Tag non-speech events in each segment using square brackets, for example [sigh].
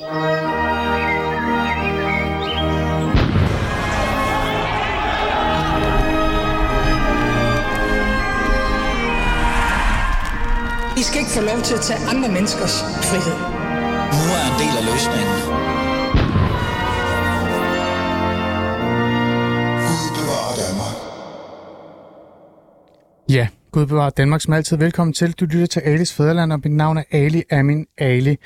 I skal ikke få lov til at tage andre menneskers frihed. Nu er en del af løsningen. Gud bevarer Danmark. Ja, Gud bevarer Danmark som altid. Velkommen til. Du lytter til Alis Fæderland, og mit navn er Ali Amin Ali.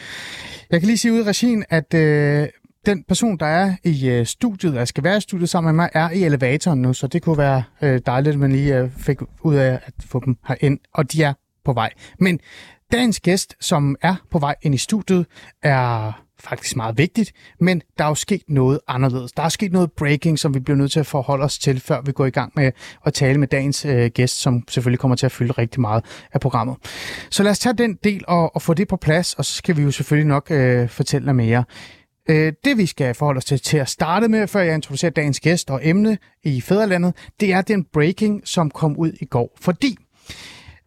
Jeg kan lige sige ud i regien, at øh, den person, der er i øh, studiet, der skal være i studiet sammen med mig, er i elevatoren nu, så det kunne være øh, dejligt, at man lige øh, fik ud af at få dem herind, og de er på vej. Men dagens gæst, som er på vej ind i studiet, er faktisk meget vigtigt, men der er jo sket noget anderledes. Der er sket noget breaking, som vi bliver nødt til at forholde os til, før vi går i gang med at tale med dagens øh, gæst, som selvfølgelig kommer til at fylde rigtig meget af programmet. Så lad os tage den del og, og få det på plads, og så skal vi jo selvfølgelig nok øh, fortælle dig mere. Øh, det vi skal forholde os til til at starte med, før jeg introducerer dagens gæst og emne i Fæderlandet, det er den breaking, som kom ud i går. Fordi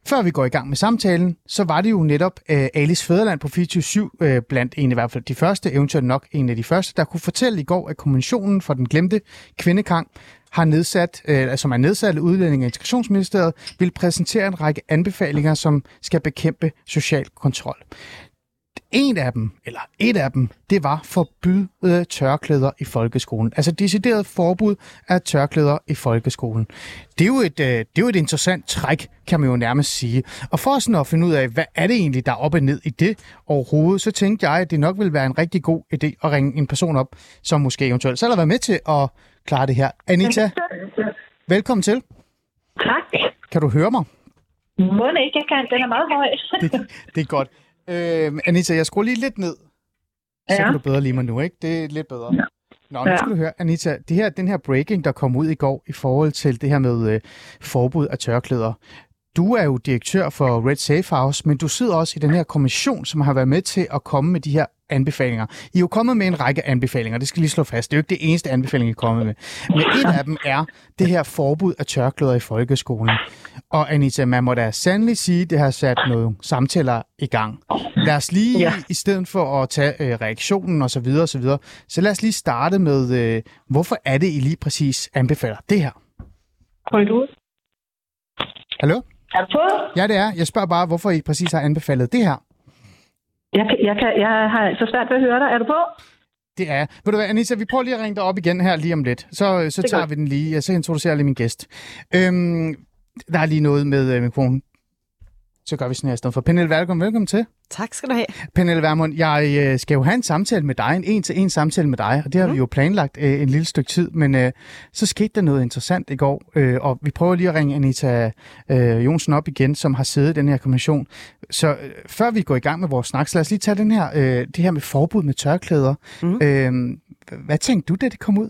før vi går i gang med samtalen, så var det jo netop øh, Alice Fæderland på 24 øh, blandt en i hvert fald de første, eventuelt nok en af de første, der kunne fortælle i går, at Konventionen for den glemte kvindekang har nedsat, øh, som er nedsat af Udlænding- og Integrationsministeriet, vil præsentere en række anbefalinger, som skal bekæmpe social kontrol. En af dem, eller et af dem, det var forbyde øh, tørklæder i folkeskolen. Altså decideret forbud af tørklæder i folkeskolen. Det er, jo et, øh, det er jo et interessant træk, kan man jo nærmest sige. Og for sådan at finde ud af, hvad er det egentlig, der er op og ned i det overhovedet, så tænkte jeg, at det nok ville være en rigtig god idé at ringe en person op, som måske eventuelt selv har været med til at klare det her. Anita, velkommen til. Tak. Kan du høre mig? Må ikke, jeg kan. Den er meget høj. Det, det er godt. Øh, Anita, jeg skruer lige lidt ned. Så Ja. kan du bedre lige mig nu, ikke? Det er lidt bedre. Ja. Nå, nu Ja. skal du høre, Anita, det her, den her breaking, der kom ud i går i forhold til det her med øh, forbud af tørklæder. Du er jo direktør for Red Safe House, men du sidder også i den her kommission, som har været med til at komme med de her anbefalinger. I er jo kommet med en række anbefalinger, det skal lige slå fast. Det er jo ikke det eneste anbefaling, I er kommet med. Men et af dem er det her forbud af tørklæder i folkeskolen. Og Anita, man må da sandelig sige, at det har sat nogle samtaler i gang. Lad os lige, ja. I stedet for at tage øh, reaktionen og så videre, og så videre, så lad os lige starte med, øh, hvorfor er det, I lige præcis anbefaler det her? Du ud. Hallo? Er du på? Ja, det er. Jeg spørger bare, hvorfor I præcis har anbefalet det her. Jeg, kan, jeg, kan, jeg har altså svært ved at høre dig. Er du på? Det er. Ved du hvad, Anita, vi prøver lige at ringe dig op igen her lige om lidt. Så, så Det er tager godt. vi den lige, og så introducerer jeg lige min gæst. Øhm, der er lige noget med øh, mikrofonen. Så gør vi sådan her i stedet for. Pernille Velkommen, velkommen til. Tak skal du have. Pernille Vermund, jeg øh, skal jo have en samtale med dig, en en-til-en samtale med dig, og det har mm. vi jo planlagt øh, en lille stykke tid, men øh, så skete der noget interessant i går, øh, og vi prøver lige at ringe Anita øh, Jonsen op igen, som har siddet i den her kommission. Så øh, før vi går i gang med vores snak, så lad os lige tage den her, øh, det her med forbud med tørklæder. Mm. Øh, hvad tænkte du, da det kom ud?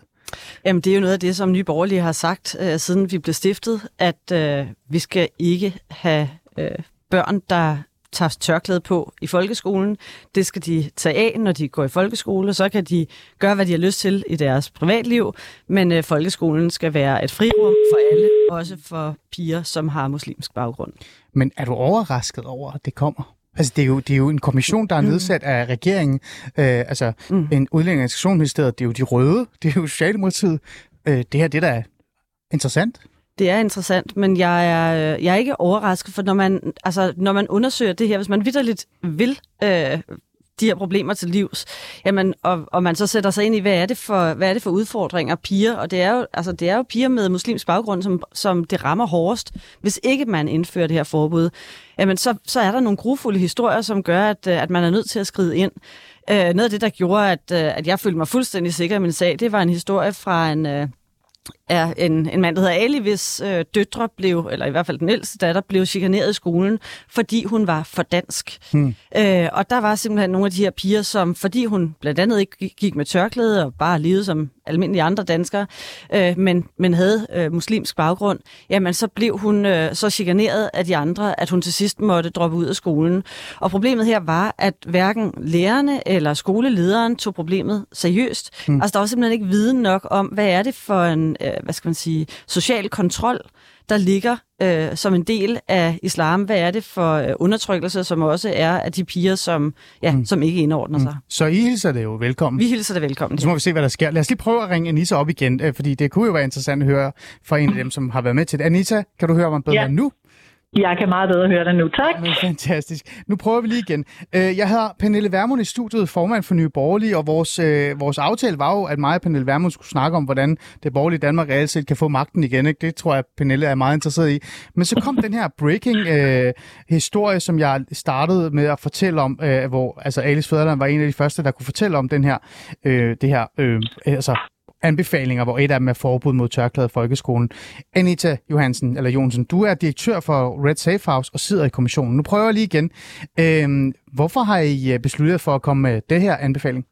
Jamen, det er jo noget af det, som Nye Borgerlige har sagt, øh, siden vi blev stiftet, at øh, vi skal ikke have øh, børn, der tager tørklæde på i folkeskolen. Det skal de tage af, når de går i folkeskole, så kan de gøre, hvad de har lyst til i deres privatliv, men øh, folkeskolen skal være et frirum for alle, også for piger, som har muslimsk baggrund. Men er du overrasket over, at det kommer? Altså, det er jo, det er jo en kommission, der er nedsat af regeringen. Øh, altså, mm. en udlænding- og det er jo de røde, det er jo Socialdemokratiet. Øh, det her, det er da interessant. Det er interessant, men jeg er, øh, jeg er ikke overrasket, for når man, altså, når man undersøger det her, hvis man vidderligt vil øh, de her problemer til livs, jamen, og, og man så sætter sig ind i, hvad er det for, hvad er det for udfordringer piger, og det er jo, altså, det er jo piger med muslimsk baggrund, som, som det rammer hårdest, hvis ikke man indfører det her forbud, jamen, så, så er der nogle grufulde historier, som gør, at, øh, at man er nødt til at skride ind. Øh, noget af det, der gjorde, at, øh, at jeg følte mig fuldstændig sikker i min sag, det var en historie fra en... Øh, er en, en mand, der hedder Ali, hvis øh, døtre blev, eller i hvert fald den ældste datter, blev chikaneret i skolen, fordi hun var for dansk. Hmm. Øh, og der var simpelthen nogle af de her piger, som, fordi hun blandt andet ikke gik med tørklæde og bare levede som almindelige andre danskere, øh, men, men havde øh, muslimsk baggrund, jamen så blev hun øh, så chikaneret af de andre, at hun til sidst måtte droppe ud af skolen. Og problemet her var, at hverken lærerne eller skolelederen tog problemet seriøst. Hmm. Altså der var simpelthen ikke viden nok om, hvad er det for en, øh, hvad skal man sige, social kontrol, der ligger øh, som en del af islam? Hvad er det for øh, undertrykkelse, som også er af de piger, som, ja, mm. som ikke indordner sig? Så I hilser det jo velkommen. Vi hilser det velkommen. Så må vi se, hvad der sker. Lad os lige prøve at ringe Anissa op igen, øh, fordi det kunne jo være interessant at høre fra en af dem, som har været med til det. Anissa, kan du høre mig bedre Ja. nu? Jeg kan meget bedre høre dig nu. Tak. Jamen, fantastisk. Nu prøver vi lige igen. Øh, jeg har Pernille Vermund i studiet, formand for Nye Borgerlige, og vores, øh, vores aftale var jo, at mig og Pernille Vermund skulle snakke om, hvordan det borgerlige Danmark reelt set kan få magten igen. Ikke? Det tror jeg, Pernille er meget interesseret i. Men så kom den her breaking øh, historie, som jeg startede med at fortælle om, øh, hvor altså Alice Fæderland var en af de første, der kunne fortælle om den her, øh, det her øh, altså anbefalinger, hvor et af dem er forbud mod tørklæde i folkeskolen. Anita Johansen, eller Jonsen, du er direktør for Red Safe House og sidder i kommissionen. Nu prøver jeg lige igen. Øh, hvorfor har I øh, besluttet for at komme med det her anbefaling?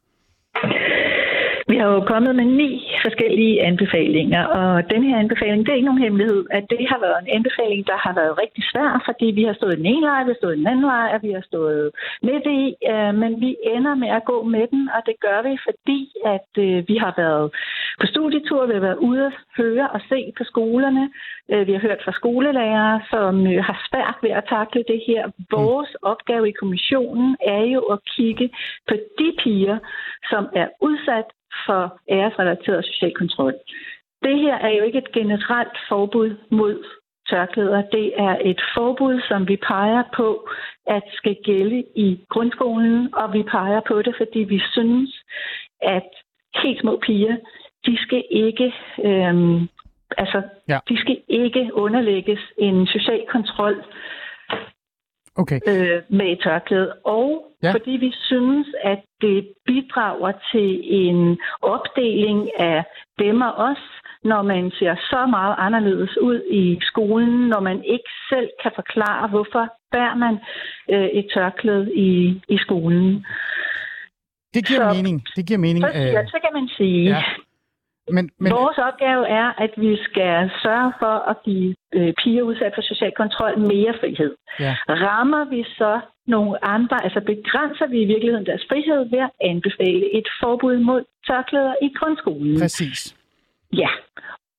Vi har jo kommet med ni forskellige anbefalinger, og den her anbefaling, det er ikke nogen hemmelighed, at det har været en anbefaling, der har været rigtig svær, fordi vi har stået i den ene lejr, vi har stået i den anden lejr, og vi har stået midt i, øh, men vi ender med at gå med den, og det gør vi, fordi at øh, vi har været på studietur, vi har været ude at høre og se på skolerne, øh, vi har hørt fra skolelærere, som øh, har svært ved at takle det her. Vores opgave i kommissionen er jo at kigge på de piger, som er udsat for æresrelateret social kontrol. Det her er jo ikke et generelt forbud mod tørklæder. Det er et forbud, som vi peger på, at skal gælde i grundskolen, og vi peger på det, fordi vi synes, at helt små piger, de skal ikke, øhm, altså, Ja. de skal ikke underlægges en social kontrol Okay, øh, med et tørklæde, og Ja. fordi vi synes, at det bidrager til en opdeling af dem og os, når man ser så meget anderledes ud i skolen, når man ikke selv kan forklare, hvorfor bærer man øh, et tørklæde i, i skolen. det giver Så- mening. Det giver mening. Så, ja, så kan man sige, ja. Men, men, vores opgave er, at vi skal sørge for at give øh, piger udsat for social kontrol mere frihed. ja. Rammer vi så nogle andre, altså begrænser vi i virkeligheden deres frihed ved at anbefale et forbud mod tørklæder i grundskolen? Præcis. Ja.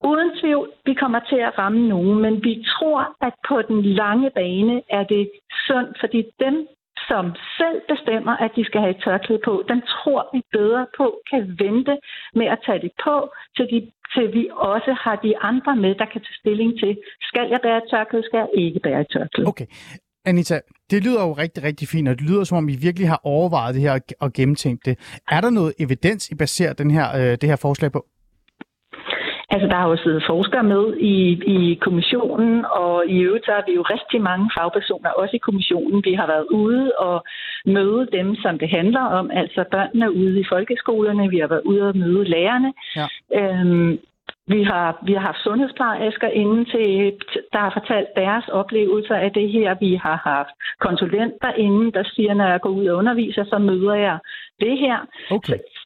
Uden tvivl, vi kommer til at ramme nogen, men vi tror, at på den lange bane er det sundt, fordi dem, som selv bestemmer, at de skal have et tørklæde på, den tror vi bedre på kan vente med at tage det på, til, de, til vi også har de andre med, der kan tage stilling til, skal jeg bære et tørklæde, skal jeg ikke bære et tørklæde. Okay. Anita, det lyder jo rigtig, rigtig fint, og det lyder som om, I virkelig har overvejet det her og- gennemtænkt det. Er der noget evidens, I baserer den her, øh, det her forslag på? Altså, der har jo siddet forskere med i, i kommissionen, og i øvrigt så har vi jo rigtig mange fagpersoner, også i kommissionen. Vi har været ude og møde dem, som det handler om, altså børnene ude i folkeskolerne. Vi har været ude og møde lærerne. Ja. Øhm, vi har, vi har haft sundhedsplejersker inde til, der har fortalt deres oplevelser af det her. Vi har haft konsulenter inde, der siger, når jeg går ud og underviser, så møder jeg det her. Okay. Så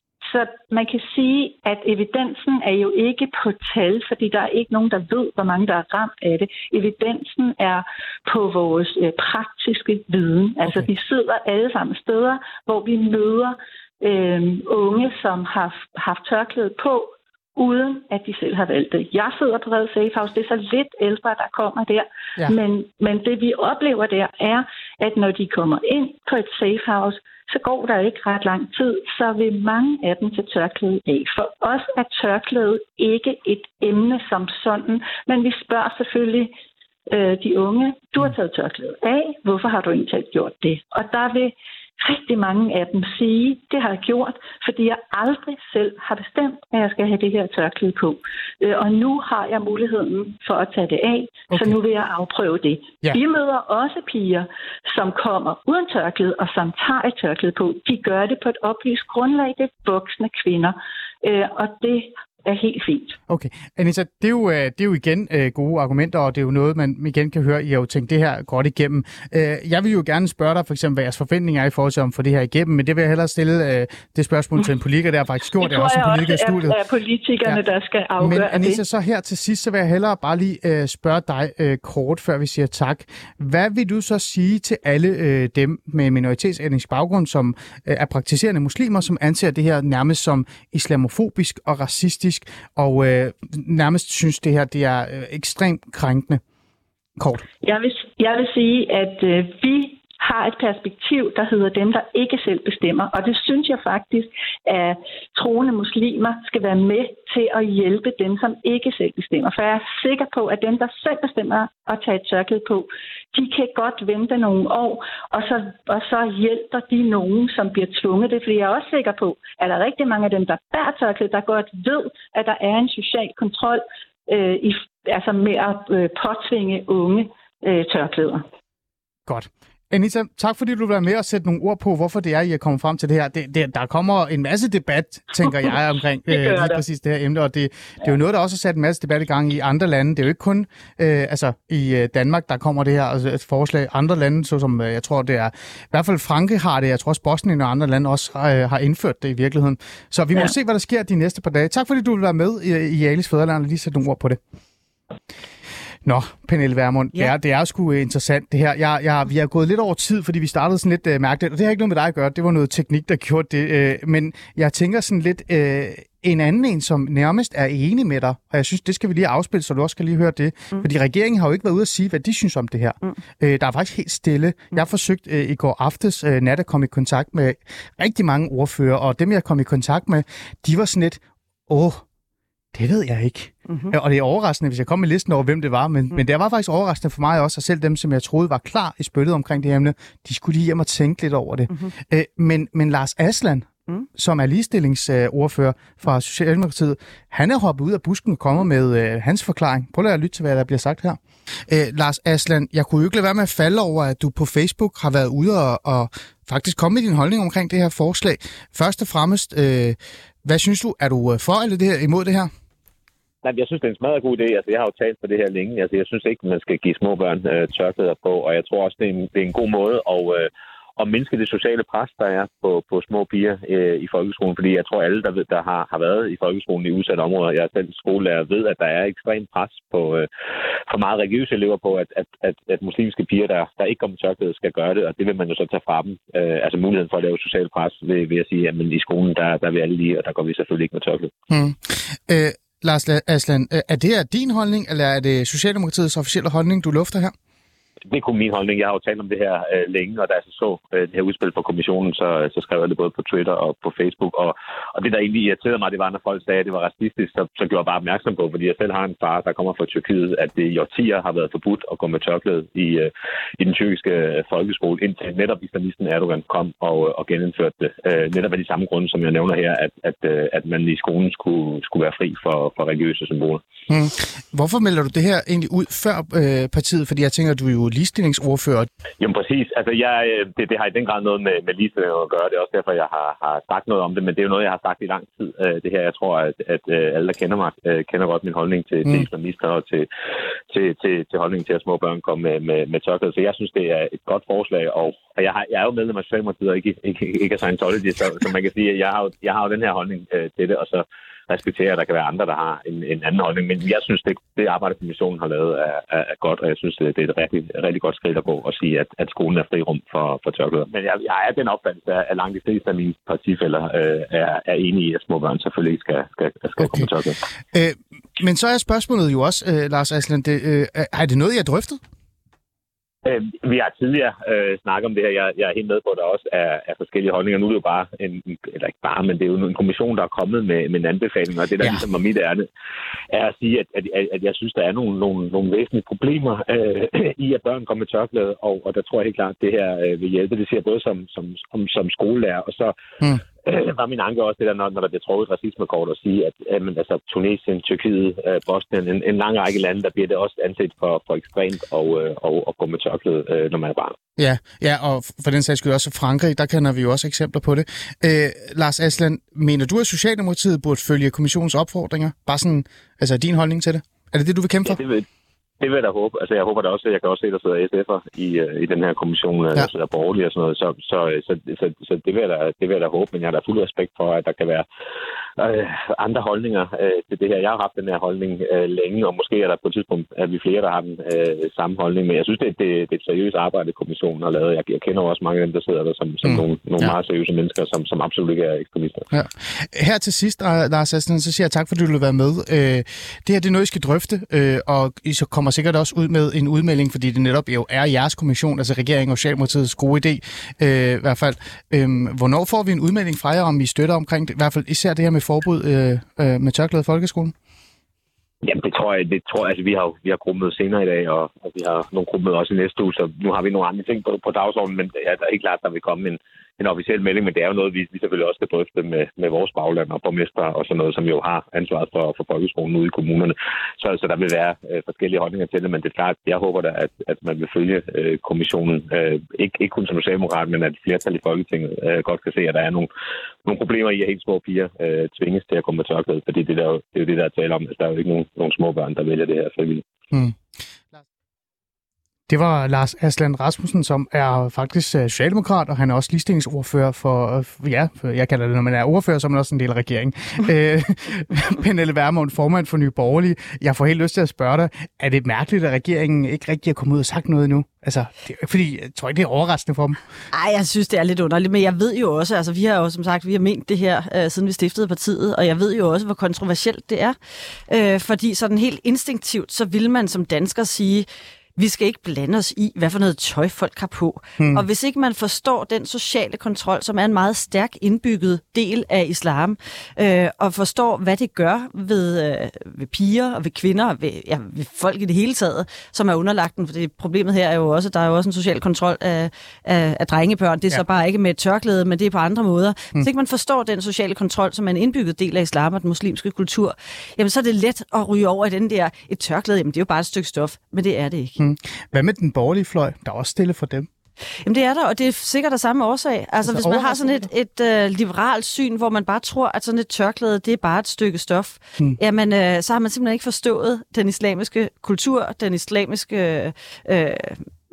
man kan sige, at evidensen er jo ikke på tal, fordi der er ikke nogen, der ved, hvor mange der er ramt af det. Evidensen er på vores øh, praktiske viden. Altså Okay. vi sidder alle sammen steder, hvor vi møder øh, unge, som har haft tørklæde på, uden at de selv har valgt det. Jeg sidder på Red Safe House, det er så lidt ældre, der kommer der. Ja. Men, men det vi oplever der er, at når de kommer ind på et safe house, så går der ikke ret lang tid, så vil mange af dem til tørklæde af. For os er tørklæde ikke et emne som sådan, men vi spørger selvfølgelig øh, de unge, du har taget tørklæde af, hvorfor har du egentlig gjort det? Og der vil rigtig mange af dem sige, det har jeg gjort, fordi jeg aldrig selv har bestemt, at jeg skal have det her tørklæde på. Øh, og nu har jeg muligheden for at tage det af, okay. Så nu vil jeg afprøve det. Ja. Vi møder også piger, som kommer uden tørklæde og som tager et tørklæde på. De gør det på et oplyst grundlag. Det er voksne kvinder. Øh, og det er helt fint. Okay. Anita, det er jo, øh, det er jo igen øh, gode argumenter, og det er jo noget, man igen kan høre, I har jo tænkt det her godt igennem. Øh, jeg vil jo gerne spørge dig for eksempel, hvad jeres forventninger er i forhold til at få det her igennem, men det vil jeg hellere stille øh, det spørgsmål til en politiker, der har faktisk gjort Det det, også en politiker i også studiet. er, er politikerne, Ja. ja. der skal afgøre Men Anita, det. så her til sidst, så vil jeg hellere bare lige øh, spørge dig øh, kort, før vi siger tak. Hvad vil du så sige til alle øh, dem med minoritetsetnisk baggrund, som øh, er praktiserende muslimer, som anser det her nærmest som islamofobisk og racistisk, og øh, nærmest synes det her det er øh, ekstremt krænkende? Kort. Jeg vil, jeg vil sige, at øh, vi har et perspektiv, der hedder dem, der ikke selv bestemmer. Og det synes jeg faktisk, at troende muslimer skal være med til at hjælpe dem, som ikke selv bestemmer. For jeg er sikker på, at dem, der selv bestemmer at tage et tørklæde på, de kan godt vente nogle år, og så, og så hjælper de nogen, som bliver tvunget det. Fordi jeg er også sikker på, at der er rigtig mange af dem, der bærer tørklæde, der godt ved, at der er en social kontrol øh, i, altså med at øh, påtvinge unge øh, tørklæder. Godt. Anita, tak fordi du vil være med og sætte nogle ord på, hvorfor det er, I er kommet frem til det her. Det, det, der kommer en masse debat, tænker [laughs] jeg, omkring øh, lige præcis det her emne, og det, det er jo noget, der også har sat en masse debat i gang i andre lande. Det er jo ikke kun øh, altså, i øh, Danmark, der kommer det her altså, et forslag. Andre lande, såsom øh, jeg tror, det er i hvert fald Frankrig har det, jeg tror også Bosnien og andre lande også øh, har indført det i virkeligheden. Så vi må Ja. se, hvad der sker de næste par dage. Tak fordi du vil være med i, i Alis Fæderland og lige sætte nogle ord på det. Nå, Pernille Vermund, ja. det, er, det er sgu øh, interessant det her. Jeg, jeg, vi har gået lidt over tid, fordi vi startede sådan lidt øh, mærkeligt, og det har ikke noget med dig at gøre, det var noget teknik, der gjorde det. Øh, men jeg tænker sådan lidt, øh, en anden en, som nærmest er enig med dig, og jeg synes, det skal vi lige afspille, så du også skal lige høre det. Mm. Fordi regeringen har jo ikke været ude at sige, hvad de synes om det her. Mm. Øh, der er faktisk helt stille. Jeg har forsøgt øh, i går aftes øh, nat at komme i kontakt med rigtig mange ordfører, og dem, jeg kom i kontakt med, de var sådan lidt, åh, det ved jeg ikke. Mm-hmm. Og det er overraskende, hvis jeg kom med listen over, hvem det var, men, mm. men det var faktisk overraskende for mig også, og selv dem, som jeg troede var klar i spyttet omkring det her emne, de skulle lige hjem og tænke lidt over det. Mm-hmm. Øh, men, men Lars Aslan, mm. som er ligestillingsordfører fra Socialdemokratiet, han er hoppet ud af busken og kommet med øh, hans forklaring. Prøv lige at lytte til, hvad der bliver sagt her. Øh, Lars Aslan, jeg kunne jo ikke lade være med at falde over, at du på Facebook har været ude og, og faktisk komme med din holdning omkring det her forslag. Først og fremmest, øh, hvad synes du? Er du øh, for eller det her, imod det her? Nej, jeg synes, det er en smadret god idé. Altså, jeg har jo talt for det her længe. Altså, jeg synes ikke, man skal give små børn øh, tørklæder på, og jeg tror også, det er en, det er en god måde at, øh, at mindske det sociale pres, der er på, på små piger øh, i folkeskolen. Fordi jeg tror, alle, der, ved, der har, har været i folkeskolen i udsatte områder, jeg er selv skolelærer, ved, at der er ekstremt pres på øh, for meget religiøse elever på, at, at, at, at muslimske piger, der, der ikke kommer med tørklæde, skal gøre det, og det vil man jo så tage fra dem. Øh, altså muligheden for at lave social pres ved, ved at sige, at i skolen, der, der vil alle lige, og der går vi selvfølgelig ikke med tørklæde. Mm. Øh, Lars Aslan, er det her din holdning, eller er det Socialdemokratiets officielle holdning, du lufter her? Det er kun min holdning. Jeg har jo talt om det her øh, længe, og da jeg så, så øh, det her udspil fra kommissionen, så, så skrev jeg det både på Twitter og på Facebook. Og, og det, der egentlig irriterede mig, det var, når folk sagde, at det var racistisk, så, så gjorde jeg bare opmærksom på, fordi jeg selv har en far, der kommer fra Tyrkiet, at det i årtier har været forbudt at gå med tørklæde i, øh, i den tyrkiske øh, folkeskole, indtil netop islamisten Erdogan kom og, øh, og genindførte det. Øh, netop af de samme grunde, som jeg nævner her, at, at, øh, at man i skolen skulle, skulle være fri for, for religiøse symboler. Hmm. Hvorfor melder du det her egentlig ud før øh, partiet? Fordi jeg tænker, at du jo ligestillingsordfører. Jamen præcis. Altså, jeg, øh, det, det har i den grad noget med, med ligestilling at gøre. Det er også derfor, jeg har, har sagt noget om det, men det er jo noget, jeg har sagt i lang tid. Øh, Det her, jeg tror, at, at øh, alle, der kender mig, kender godt min holdning til, mm. til islamister og til, til, til, til holdningen til, at små børn kommer med, med, med tørklæde. Så jeg synes, det er et godt forslag, og, og jeg, har, jeg er jo medlem af Socialdemokratiet og ikke, ikke, ikke af Scientology, så, så man kan sige, at jeg har, jeg har jo den her holdning øh, til det, og så respekterer, at der kan være andre, der har en, en anden holdning. Men jeg synes, det, det arbejde, kommissionen har lavet, er, er, er godt, og jeg synes, det er et rigtig, rigtig godt skridt at gå og sige, at, at skolen er fri rum for, for tørklæder. Men jeg, jeg er den opfattelse, at langt de fleste af mine partifælder øh, er, er enige i, at små børn selvfølgelig skal, skal, skal okay. komme tørklæder. Øh, men så er spørgsmålet jo også, øh, Lars Aslan, det, øh, er- er det noget, I har drøftet? Øh, vi har tidligere øh, snakket om det her. Jeg, jeg er helt med på, at der også er, er forskellige holdninger. Nu er det jo bare, en, eller ikke bare, men det er jo en kommission, der er kommet med, med en anbefaling, og det, der Ja. ligesom var mit ærne, er at sige, at, at, at, at jeg synes, der er nogle, nogle, nogle væsentlige problemer øh, i, at børn kommer med tørklæde, og, og der tror jeg helt klart, at det her øh, vil hjælpe. Det siger både som, som, som, som skolelærer, og så Mm. Øh, var min anke også det der, når, når der bliver trukket et racismekort og sige, at øh, men, altså, Tunesien, Tyrkiet, øh, Bosnien, en, en lang række lande, der bliver det også anset for, for ekstremt og, øh, og, og gå med tørklæde, øh, når man er barn. Ja, ja, og for den sags skyld også Frankrig, der kender vi jo også eksempler på det. Øh, Lars Aslan, mener du, at Socialdemokratiet burde følge kommissionens opfordringer? Bare sådan, altså din holdning til det? Er det det, du vil kæmpe Ja, for? det vil, det vil jeg da håbe. Altså, jeg håber da også, jeg kan også se, at der sidder SF'er i, øh, i den her kommission, ja. der sidder borgerlige og sådan noget. Så, så, så, så, så det, vil jeg da, det vil jeg da håbe, men jeg har da fuld respekt for, at der kan være øh, andre holdninger øh, til det her. Jeg har haft den her holdning øh, længe, og måske er der på et tidspunkt at vi flere, der har den øh, samme holdning. Men jeg synes, det, det, det er et seriøst arbejde, kommissionen har lavet. Jeg, jeg kender også mange af dem, der sidder der som, som mm. nogle, nogle ja. meget seriøse mennesker, som, som absolut ikke er ekstremister. Ja. Her til sidst, Lars Assen, så siger jeg tak, fordi du vil være med. Øh, det her det er noget, I skal drøfte, øh, og I så kommer sikkert også ud med en udmelding, fordi det netop jo er jeres kommission, altså regeringen og Socialdemokratiets gode idé, øh, i hvert fald. Øh, hvornår får vi en udmelding fra jer, om I støtter omkring det, i hvert fald især det her med forbud øh, øh, med tørklæde i folkeskolen? Jamen, det tror jeg, det tror jeg, altså, vi har, vi har gruppemøde senere i dag, og, og vi har nogle gruppemøder også i næste uge, så nu har vi nogle andre ting på, på dagsordenen, men ja, der er helt klart, der vil komme en, en officiel melding, men det er jo noget, vi, vi selvfølgelig også skal drøfte med, med vores bagland og borgmester og sådan noget, som jo har ansvaret for, for folkeskolen ude i kommunerne. Så, så der vil være øh, forskellige holdninger til det, men det er klart, jeg håber da, at, at man vil følge øh, kommissionen, øh, ikke, ikke kun som socialdemokrat, men at flertal i Folketinget øh, godt kan se, at der er nogle, nogle problemer i, at helt små piger øh, tvinges til at komme med tørklæde, fordi det, der, det er jo det, der er tale om. Altså, der er jo ikke nogen, nogen små børn, der vælger det her frivilligt. Mm. Det var Lars Aslan Rasmussen, som er faktisk øh, socialdemokrat, og han er også ligestillingsordfører for, øh, ja, jeg kalder det, når man er ordfører, så er man også en del af regeringen. [laughs] øh, Pernille Vermund, formand for Nye Borgerlige. Jeg får helt lyst til at spørge dig, er det mærkeligt, at regeringen ikke rigtig har kommet ud og sagt noget nu? Altså, det, fordi jeg tror ikke, det er overraskende for dem. Ej, jeg synes, det er lidt underligt, men jeg ved jo også, altså vi har jo som sagt, vi har ment det her, øh, siden vi stiftede partiet, og jeg ved jo også, hvor kontroversielt det er. Øh, fordi sådan helt instinktivt, så vil man som dansker sige, vi skal ikke blande os i, hvad for noget tøj folk har på. Hmm. Og hvis ikke man forstår den sociale kontrol, som er en meget stærk indbygget del af islam, øh, og forstår, hvad det gør ved, øh, ved piger og ved kvinder, og ved, ja, ved folk i det hele taget, som er underlagt den. For det, problemet her er jo også, at der er jo også en social kontrol af, af, af drengebørn. Det er ja. så bare ikke med et tørklæde, men det er på andre måder. Hmm. Hvis ikke man forstår den sociale kontrol, som er en indbygget del af islam og den muslimske kultur, jamen så er det let at ryge over i den der, et tørklæde, jamen det er jo bare et stykke stof, men det er det ikke. Hmm. Hvad med den borgerlige fløj? Der er også stille for dem. Jamen det er der, og det er sikkert af samme årsag. Altså, altså hvis man har sådan et, et uh, liberalt syn, hvor man bare tror, at sådan et tørklæde, det er bare et stykke stof, hmm. jamen uh, så har man simpelthen ikke forstået den islamiske kultur, den islamiske... Uh,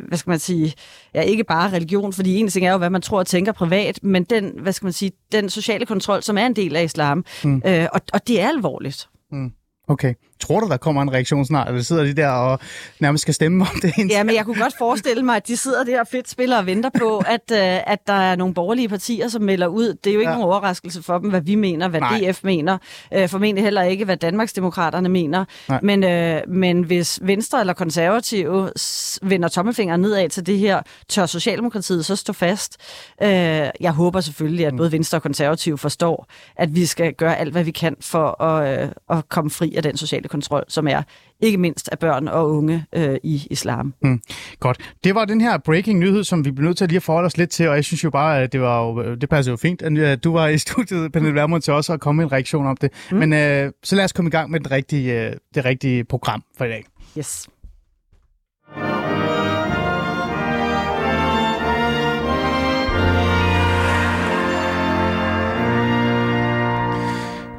hvad skal man sige, ja, ikke bare religion, fordi en ting er jo, hvad man tror og tænker privat, men den, hvad skal man sige, den sociale kontrol, som er en del af islam. Mm. Øh, og, og det er alvorligt. Mm. Okay. Tror du, der kommer en reaktion snart, eller sidder de der og nærmest skal stemme om det? Ja, men jeg kunne godt forestille mig, at de sidder der fedt spiller og venter på, [laughs] at, uh, at der er nogle borgerlige partier, som melder ud. Det er jo ikke ja. nogen overraskelse for dem, hvad vi mener, hvad Nej. DF mener. Uh, formentlig heller ikke, hvad Danmarksdemokraterne mener. Men, uh, men hvis Venstre eller Konservative vender tommelfingeren nedad til det her, tør Socialdemokratiet så stå fast. Uh, jeg håber selvfølgelig, at mm. både Venstre og Konservative forstår, at vi skal gøre alt, hvad vi kan for at, uh, at komme fri af den sociale kontrol, som er ikke mindst af børn og unge øh, i islam. Mm. Godt. Det var den her breaking nyhed, som vi blev nødt til at lige at forholde os lidt til, og jeg synes jo bare, at det, var jo, det passer jo fint, at du var i [laughs] studiet, Pernille Vermund, til også at komme med en reaktion om det. Mm. Men øh, så lad os komme i gang med det rigtige, øh, det rigtige program for i dag. Yes.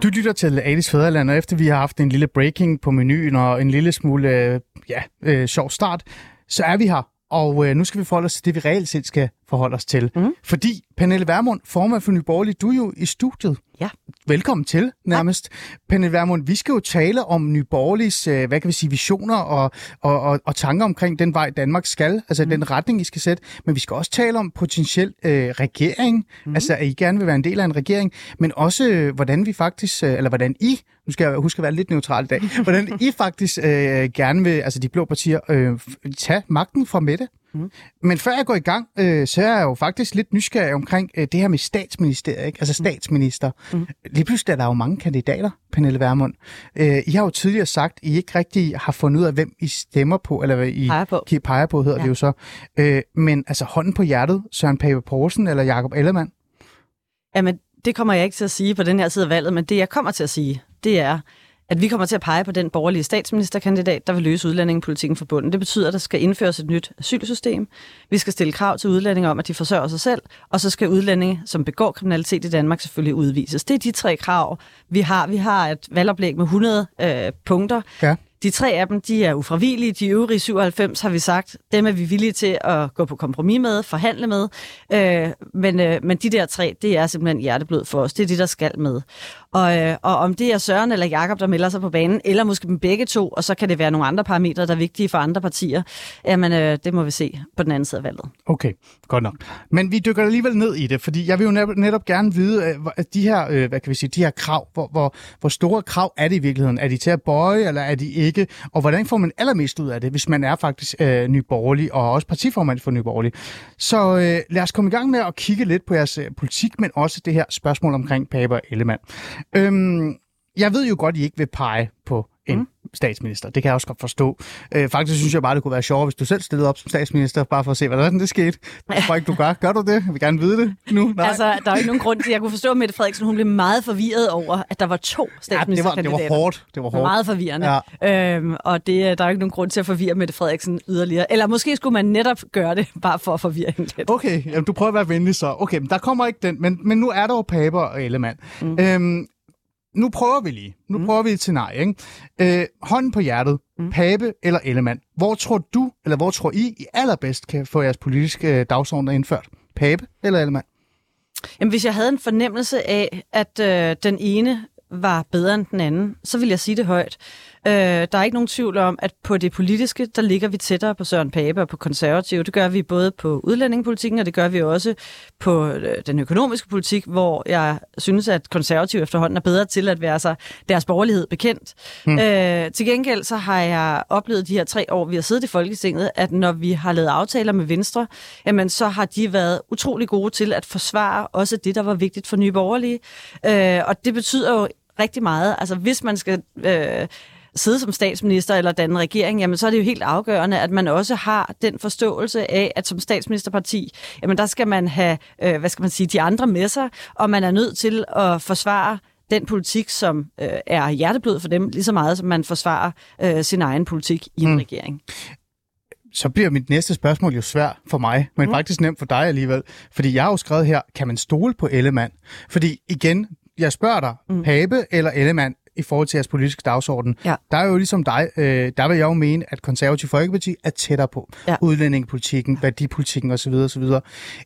Du lytter til Alice Fæderland, og efter vi har haft en lille breaking på menuen og en lille smule øh, ja, øh, sjov start, så er vi her. Og øh, nu skal vi forholde os til det, vi reelt set skal forholde os til. Mm. Fordi, Pernille Vermund, formand for Nyborgerlig, du er jo i studiet. Ja. Velkommen til, nærmest. Ja. Pernille Vermund, vi skal jo tale om Nyborgerligs, øh, hvad kan vi sige, visioner og, og, og, og tanker omkring den vej, Danmark skal, altså mm. den retning, I skal sætte. Men vi skal også tale om potentiel øh, regering, mm. altså at I gerne vil være en del af en regering, men også øh, hvordan vi faktisk, øh, eller hvordan I, nu skal jeg huske at være lidt neutral i dag, [laughs] hvordan I faktisk øh, gerne vil, altså de blå partier, øh, tage magten fra Mette. Mm. Men før jeg går i gang, øh, så er jeg jo faktisk lidt nysgerrig omkring øh, det her med statsministeriet, ikke? altså statsminister. Mm. Lige pludselig er der jo mange kandidater, Pernille Vermund. Øh, I har jo tidligere sagt, at I ikke rigtig har fundet ud af, hvem I stemmer på, eller hvad I peger på, peger på hedder ja. det jo så. Øh, men altså hånden på hjertet, Søren Pape Poulsen eller Jakob Ellemann? Jamen, det kommer jeg ikke til at sige på den her side af valget, men det jeg kommer til at sige, det er, at vi kommer til at pege på den borgerlige statsministerkandidat, der vil løse udlændingepolitikken for bunden. Det betyder, at der skal indføres et nyt asylsystem. Vi skal stille krav til udlændinge om, at de forsørger sig selv, og så skal udlændinge, som begår kriminalitet i Danmark, selvfølgelig udvises. Det er de tre krav, vi har. Vi har et valgoplæg med 100 øh, punkter. Ja. De tre af dem, de er ufravigelige. De øvrige 97 har vi sagt, dem er vi villige til at gå på kompromis med, forhandle med. Øh, men, øh, men de der tre, det er simpelthen hjerteblod for os. Det er det, der skal med. Og, øh, og om det er Søren eller Jakob der melder sig på banen, eller måske dem begge to, og så kan det være nogle andre parametre, der er vigtige for andre partier, jamen øh, det må vi se på den anden side af valget. Okay, godt nok. Men vi dykker alligevel ned i det, fordi jeg vil jo netop, netop gerne vide, øh, at de her, øh, hvad kan vi sige, de her krav, hvor, hvor, hvor store krav er det i virkeligheden? Er de til at bøje, eller er de ikke? Og hvordan får man allermest ud af det, hvis man er faktisk øh, nyborgerlig, og også partiformand for nyborgerlig? Så øh, lad os komme i gang med at kigge lidt på jeres øh, politik, men også det her spørgsmål omkring Paper Ellemann. Øhm, jeg ved jo godt, I ikke vil pege på en mm statsminister. Det kan jeg også godt forstå. Øh, faktisk synes jeg bare, det kunne være sjovere, hvis du selv stillede op som statsminister, bare for at se, hvordan det skete. Jeg tror ikke, du gør. Gør du det? Jeg vil gerne vide det nu. Nej. Altså, der er jo ikke nogen grund til, jeg kunne forstå, at Mette Frederiksen hun blev meget forvirret over, at der var to ja, det, var, statsministerkandidater. det var hårdt. Det var hårdt. Meget forvirrende. Ja. Øhm, og det, der er ikke nogen grund til at forvirre Mette Frederiksen yderligere. Eller måske skulle man netop gøre det, [laughs] bare for at forvirre hende lidt. Okay, jamen, du prøver at være venlig så. Okay, men der kommer ikke den. Men, men nu er der jo Pape og Ellemann. Mm. Øhm, nu prøver vi lige. Nu mm. prøver vi til nej, ikke? Øh, hånden på hjertet. Mm. Pape eller Ellemann. Hvor tror du, eller hvor tror I, I allerbedst kan få jeres politiske øh, dagsordner indført? Pape eller Ellemann? Jamen, hvis jeg havde en fornemmelse af, at øh, den ene var bedre end den anden, så vil jeg sige det højt. Øh, der er ikke nogen tvivl om, at på det politiske, der ligger vi tættere på Søren Pape og på konservative. Det gør vi både på udlændingepolitikken, og det gør vi også på øh, den økonomiske politik, hvor jeg synes, at konservative efterhånden er bedre til at være sig deres borgerlighed bekendt. Hmm. Øh, til gengæld så har jeg oplevet de her tre år, vi har siddet i Folketinget, at når vi har lavet aftaler med Venstre, jamen så har de været utrolig gode til at forsvare også det, der var vigtigt for nye borgerlige. Øh, og det betyder jo rigtig meget. Altså hvis man skal... Øh, sidde som statsminister eller danne regering, jamen så er det jo helt afgørende, at man også har den forståelse af, at som statsministerparti, jamen der skal man have, øh, hvad skal man sige, de andre med sig, og man er nødt til at forsvare den politik, som øh, er hjerteblod for dem, lige så meget som man forsvarer øh, sin egen politik i en Mm. regering. så bliver mit næste spørgsmål jo svært for mig, men mm. faktisk nemt for dig alligevel. Fordi jeg har jo skrevet her, kan man stole på Ellemann? Fordi igen, jeg spørger dig, mm. Pape eller Ellemann i forhold til jeres politiske dagsorden. Ja. Der er jo ligesom dig, øh, der vil jeg jo mene, at konservativ Folkeparti er tættere på Ja. udlændingepolitikken, værdipolitikken osv. osv.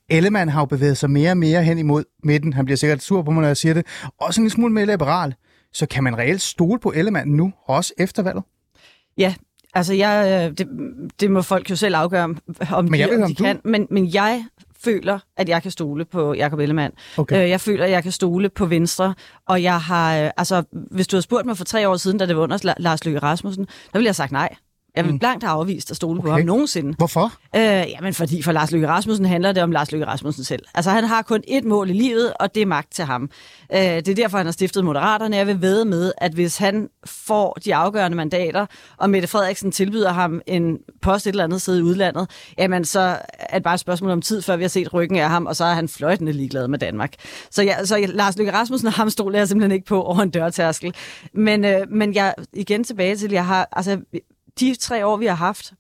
Ellemann har jo bevæget sig mere og mere hen imod midten. Han bliver sikkert sur på mig, når jeg siger det. Også en lille smule mere liberal. Så kan man reelt stole på Ellemann nu, også efter valget? Ja, altså jeg, øh, det, det må folk jo selv afgøre, om, om Men de, jeg høre, om de kan. Men, men jeg føler, at jeg kan stole på Jakob Ellemann. Okay. Øh, jeg føler, at jeg kan stole på Venstre. Og jeg har, øh, altså, hvis du havde spurgt mig for tre år siden, da det var under La- Lars Løkke Rasmussen, der ville jeg have sagt nej. Jeg vil blankt have afvist at stole okay. på ham nogensinde. Hvorfor? Øh, jamen, fordi for Lars Løkke Rasmussen handler det om Lars Løkke Rasmussen selv. Altså, han har kun ét mål i livet, og det er magt til ham. Øh, det er derfor, han har stiftet Moderaterne. Jeg vil ved med, at hvis han får de afgørende mandater, og Mette Frederiksen tilbyder ham en post et eller andet sted i udlandet, jamen, så er det bare et spørgsmål om tid, før vi har set ryggen af ham, og så er han fløjtende ligeglad med Danmark. Så, ja, så Lars Løkke Rasmussen og ham stoler jeg simpelthen ikke på over en dørtærskel. Men, øh, men jeg igen tilbage til, jeg har, altså, de tre år, vi har haft,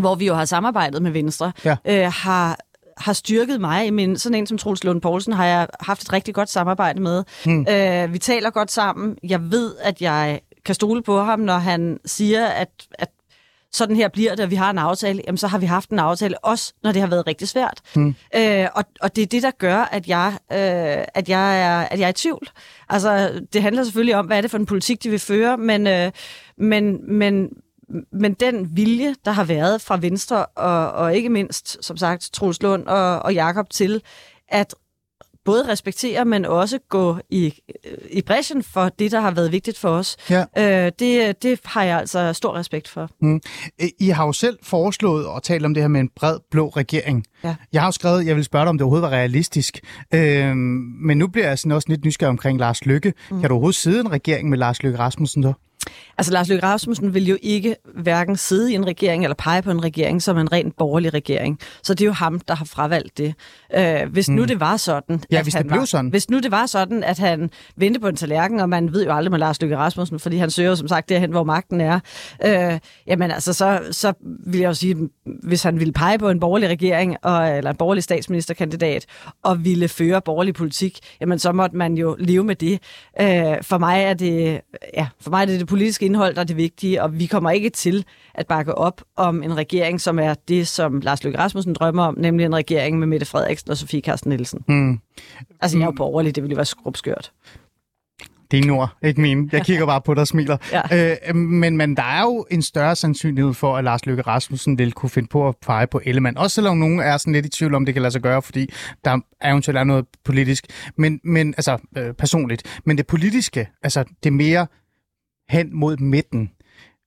hvor vi jo har samarbejdet med Venstre, Ja. øh, har har styrket mig. Men sådan en som Troels Lund Poulsen har jeg haft et rigtig godt samarbejde med. Hmm. Øh, vi taler godt sammen. Jeg ved, at jeg kan stole på ham, når han siger, at, at sådan her bliver det, og vi har en aftale, jamen så har vi haft en aftale, også når det har været rigtig svært. Hmm. Øh, og, og det er det, der gør, at jeg, øh, at, jeg er, at jeg er i tvivl. Altså, det handler selvfølgelig om, hvad er det for en politik, de vil føre, men, øh, men, men, men den vilje, der har været fra Venstre, og, og ikke mindst, som sagt, Troels Lund og, og Jakob til, at både respektere, men også gå i, i bræschen for det, der har været vigtigt for os. Ja. Øh, det, det har jeg altså stor respekt for. Mm. I har jo selv foreslået og talt om det her med en bred blå regering. Ja. Jeg har jo skrevet, jeg vil spørge dig, om det overhovedet var realistisk. Øhm, men nu bliver jeg sådan også lidt nysgerrig omkring Lars Lykke. Mm. Kan du overhovedet sidde en regering med Lars Lykke Rasmussen så? Altså, Lars Løkke Rasmussen vil jo ikke hverken sidde i en regering eller pege på en regering som en rent borgerlig regering. Så det er jo ham, der har fravalgt det. Øh, hvis mm. nu det var sådan... Ja, at hvis han det blev var, sådan. Hvis nu det var sådan, at han vendte på en tallerken, og man ved jo aldrig med Lars Løkke Rasmussen, fordi han søger som sagt derhen, hvor magten er. Øh, jamen altså, så, så vil jeg jo sige, hvis han ville pege på en borgerlig regering, og, eller en borgerlig statsministerkandidat, og ville føre borgerlig politik, jamen så måtte man jo leve med det. Øh, for mig er det, ja, for mig er det det politiske indhold, der er det vigtige, og vi kommer ikke til at bakke op om en regering, som er det, som Lars Løkke Rasmussen drømmer om, nemlig en regering med Mette Frederiksen og Sofie Carsten Nielsen. Mm. Altså, jeg er jo borgerlig, det ville jo være skrubskørt. Dine ord, ikke mine. Jeg kigger bare på dig og smiler. Ja. Øh, men, men der er jo en større sandsynlighed for, at Lars Løkke Rasmussen vil kunne finde på at pege på Ellemann. Også selvom nogen er sådan lidt i tvivl om, det kan lade sig gøre, fordi der eventuelt er noget politisk. Men, men altså øh, personligt. Men det politiske, altså det mere hen mod midten,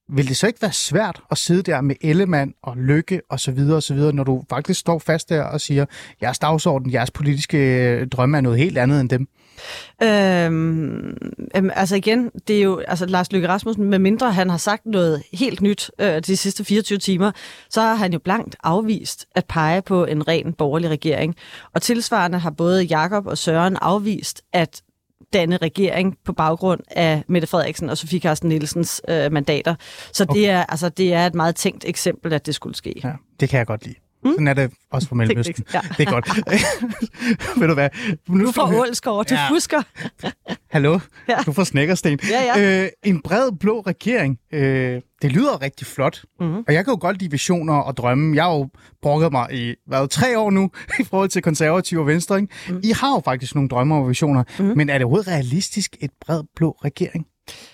vil det så ikke være svært at sidde der med Ellemann og Lykke og så videre og så videre, når du faktisk står fast der og siger, jeres dagsorden, jeres politiske øh, drømme er noget helt andet end dem? Øhm, øhm, altså igen, det er jo altså Lars Løkke Rasmussen, med mindre han har sagt noget helt nyt øh, de sidste 24 timer, så har han jo blankt afvist at pege på en ren borgerlig regering. Og tilsvarende har både Jakob og Søren afvist at danne regering på baggrund af Mette Frederiksen og Sofie Carsten Nielsens øh, mandater. Så okay. det, er, altså, det er et meget tænkt eksempel, at det skulle ske. Ja, det kan jeg godt lide. Mm. Sådan er det også på Mellemøsten. Ja. Det er godt. [laughs] Ved du hvad? Nu Du får Ålsgaard, du Ja. husker. Hallo? Ja. Du får snækkersten. Ja, ja. Øh, en bred blå regering. Øh, det lyder rigtig flot. Mhm. Mm-hmm. Og jeg kan jo godt lide visioner og drømme. Jeg har jo brokket mig i hvad, tre år nu [laughs] i forhold til konservative og venstre. Ikke? Mhm. Mm. I har jo faktisk nogle drømme og visioner. Mm-hmm. Men er det overhovedet realistisk et bred blå regering?